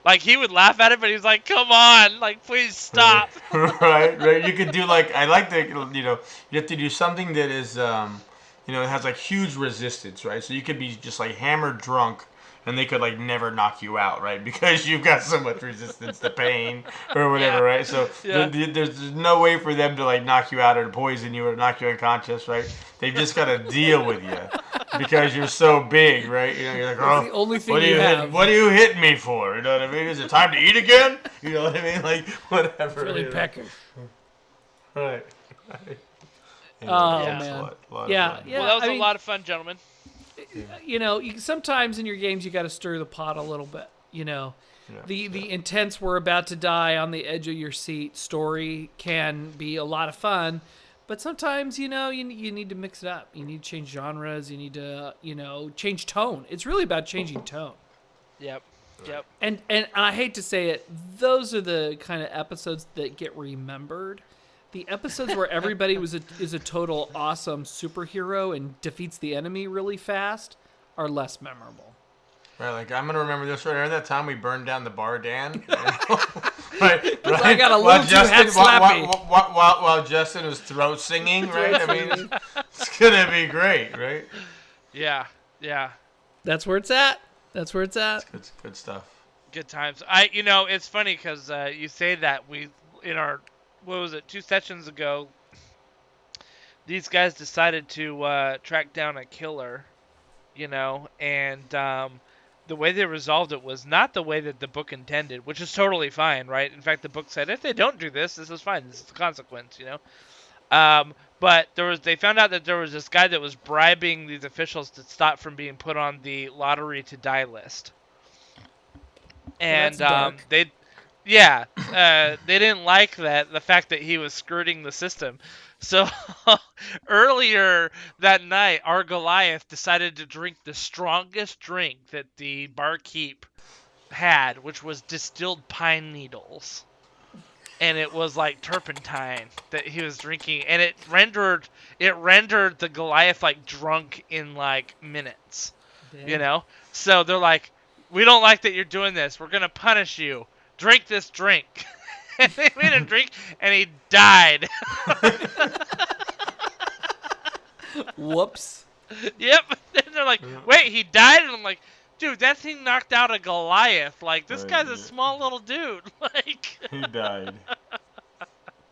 [SPEAKER 2] Like he would laugh at it, but he's like, "Come on, like please stop." (laughs)
[SPEAKER 4] right, right. You could do like I like the you know you have to do something that is um, you know it has like huge resistance, right? So you could be just like hammered drunk, and they could like never knock you out, right? (laughs) Because you've got so much resistance to pain or whatever,
[SPEAKER 2] Yeah.
[SPEAKER 4] right? So (laughs)
[SPEAKER 2] Yeah.
[SPEAKER 4] th- th- there's no way for them to like knock you out or poison you or knock you unconscious, right? They've just got to (laughs) deal with you because you're so big, right? You know, you're like, oh,
[SPEAKER 3] the only thing
[SPEAKER 4] what do
[SPEAKER 3] you
[SPEAKER 4] you hit,
[SPEAKER 3] have.
[SPEAKER 4] what are you hitting me for? You know what I mean? Is it time to eat again? You know what I mean? Like whatever.
[SPEAKER 3] Really
[SPEAKER 4] you know.
[SPEAKER 3] peckish.
[SPEAKER 4] Right.
[SPEAKER 3] Oh
[SPEAKER 2] Yeah.
[SPEAKER 3] man.
[SPEAKER 4] A lot, a lot
[SPEAKER 3] Yeah, yeah.
[SPEAKER 2] well, that was
[SPEAKER 3] I
[SPEAKER 2] a
[SPEAKER 3] mean,
[SPEAKER 2] lot of fun, gentlemen.
[SPEAKER 3] You know, you, sometimes in your games you got to stir the pot a little bit. You know,
[SPEAKER 4] Yeah,
[SPEAKER 3] the the intense we're about to die on the edge of your seat story can be a lot of fun, but sometimes you know you you need to mix it up. You need to change genres. You need to you know change tone. It's really about changing tone.
[SPEAKER 2] Yep, yep.
[SPEAKER 3] And and I hate to say it, those are the kind of episodes that get remembered. The episodes where everybody was a, is a total awesome superhero and defeats the enemy really fast are less memorable.
[SPEAKER 4] Right, like I'm gonna remember this right. Remember that time we burned down the bar, Dan? (laughs) right, right.
[SPEAKER 3] I got a
[SPEAKER 4] While
[SPEAKER 3] little too head
[SPEAKER 4] while,
[SPEAKER 3] slappy.
[SPEAKER 4] while, while, while, while Justin was throat singing, right? I mean, (laughs) it's gonna be great, right?
[SPEAKER 2] Yeah, yeah.
[SPEAKER 3] That's where it's at. That's where it's at.
[SPEAKER 4] Good, good stuff.
[SPEAKER 2] Good times. I, you know, it's funny because uh, you say that we in our what was it two sessions ago. These guys decided to uh, track down a killer, you know, and um, the way they resolved it was not the way that the book intended, which is totally fine, right? In fact, the book said if they don't do this, this is fine. This is the consequence, you know. Um, but there was they found out that there was this guy that was bribing these officials to stop from being put on the lottery to die list. And
[SPEAKER 3] that's
[SPEAKER 2] um, they, yeah, uh, they didn't like that the fact that he was skirting the system. So (laughs) earlier that night, our Goliath decided to drink the strongest drink that the barkeep had, which was distilled pine needles. And it was like turpentine that he was drinking and it rendered it rendered the goliath like drunk in like minutes you know? So they're like we don't like that you're doing this. We're gonna punish you drink this drink. (laughs) And they made him drink and he died.
[SPEAKER 3] Whoops.
[SPEAKER 2] yep. (laughs) And they're like wait he died? And i'm like dude that thing knocked out a goliath. Like this
[SPEAKER 4] Right,
[SPEAKER 2] guy's a small little dude. (laughs) Like
[SPEAKER 4] He died.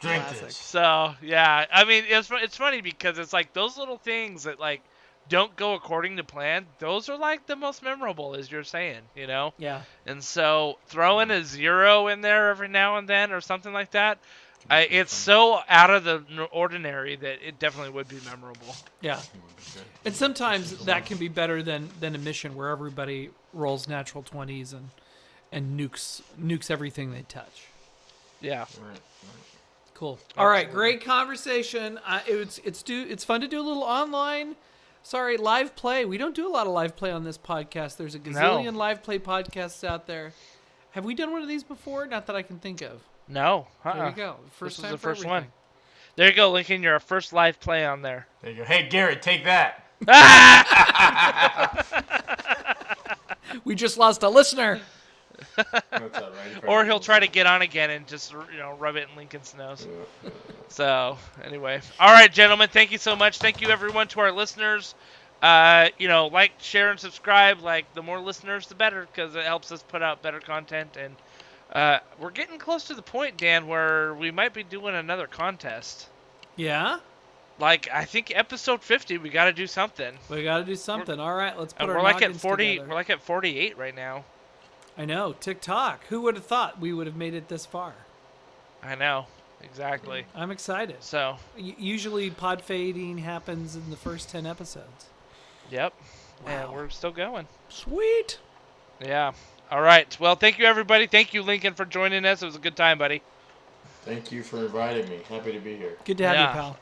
[SPEAKER 4] Drink
[SPEAKER 3] Classic.
[SPEAKER 4] this.
[SPEAKER 2] So yeah, I mean it's it's funny because it's like those little things that like don't go according to plan. Those are like the most memorable, as you're saying, you know.
[SPEAKER 3] Yeah.
[SPEAKER 2] And so throwing a zero in there every now and then or something like that, I, it's so out of the ordinary that it definitely would be memorable.
[SPEAKER 3] Yeah. And sometimes that can be better than than a mission where everybody rolls natural twenties and and nukes nukes everything they touch.
[SPEAKER 2] Yeah.
[SPEAKER 4] Right.
[SPEAKER 3] Cool. All right, great conversation. Uh, it's it's do it's fun to do a little online Sorry, live play. We don't do a lot of live play on this podcast. There's a gazillion live play podcasts out there. Have we done one of these before? Not that I can think of.
[SPEAKER 2] No. Uh-uh.
[SPEAKER 3] There you uh-uh. go. First
[SPEAKER 2] This
[SPEAKER 3] time
[SPEAKER 2] is the
[SPEAKER 3] for
[SPEAKER 2] first one. There you go, Lincoln. You're our first live play on there.
[SPEAKER 4] There you go. Hey, Garrett, take that. (laughs) (laughs)
[SPEAKER 3] We just lost a listener.
[SPEAKER 4] That's. (laughs)
[SPEAKER 2] Or he'll try to get on again and just you know rub it in Lincoln's nose. So anyway, all right, gentlemen, thank you so much. Thank you everyone to our listeners. Uh, you know, like, share, and subscribe. Like the more listeners, the better, because it helps us put out better content. And uh, we're getting close to the point, Dan, where we might be doing another contest.
[SPEAKER 3] Yeah,
[SPEAKER 2] Like I think episode 50, we got to do something.
[SPEAKER 3] we got to do something. All right, let's put
[SPEAKER 2] Uh,
[SPEAKER 3] our
[SPEAKER 2] we're like at 40.
[SPEAKER 3] together.
[SPEAKER 2] We're like at 48 right now.
[SPEAKER 3] I know TikTok. Who would have thought we would have made it this far?
[SPEAKER 2] I know exactly.
[SPEAKER 3] I'm excited.
[SPEAKER 2] So,
[SPEAKER 3] U- usually, pod fading happens in the first ten episodes.
[SPEAKER 2] yep, and we're still going.
[SPEAKER 3] Sweet.
[SPEAKER 2] Yeah. All right. Well, thank you everybody. Thank you Lincoln for joining us. It was a good time, buddy.
[SPEAKER 4] Thank you for inviting me. Happy to be here.
[SPEAKER 3] Good to have
[SPEAKER 2] Yeah.
[SPEAKER 3] you, pal.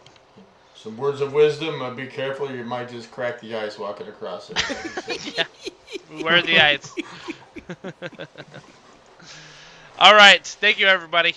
[SPEAKER 4] Some words of wisdom. Uh, be careful. You might just crack the ice walking across it. (laughs) (laughs)
[SPEAKER 2] Where are the ice? (laughs) All right. Thank you everybody.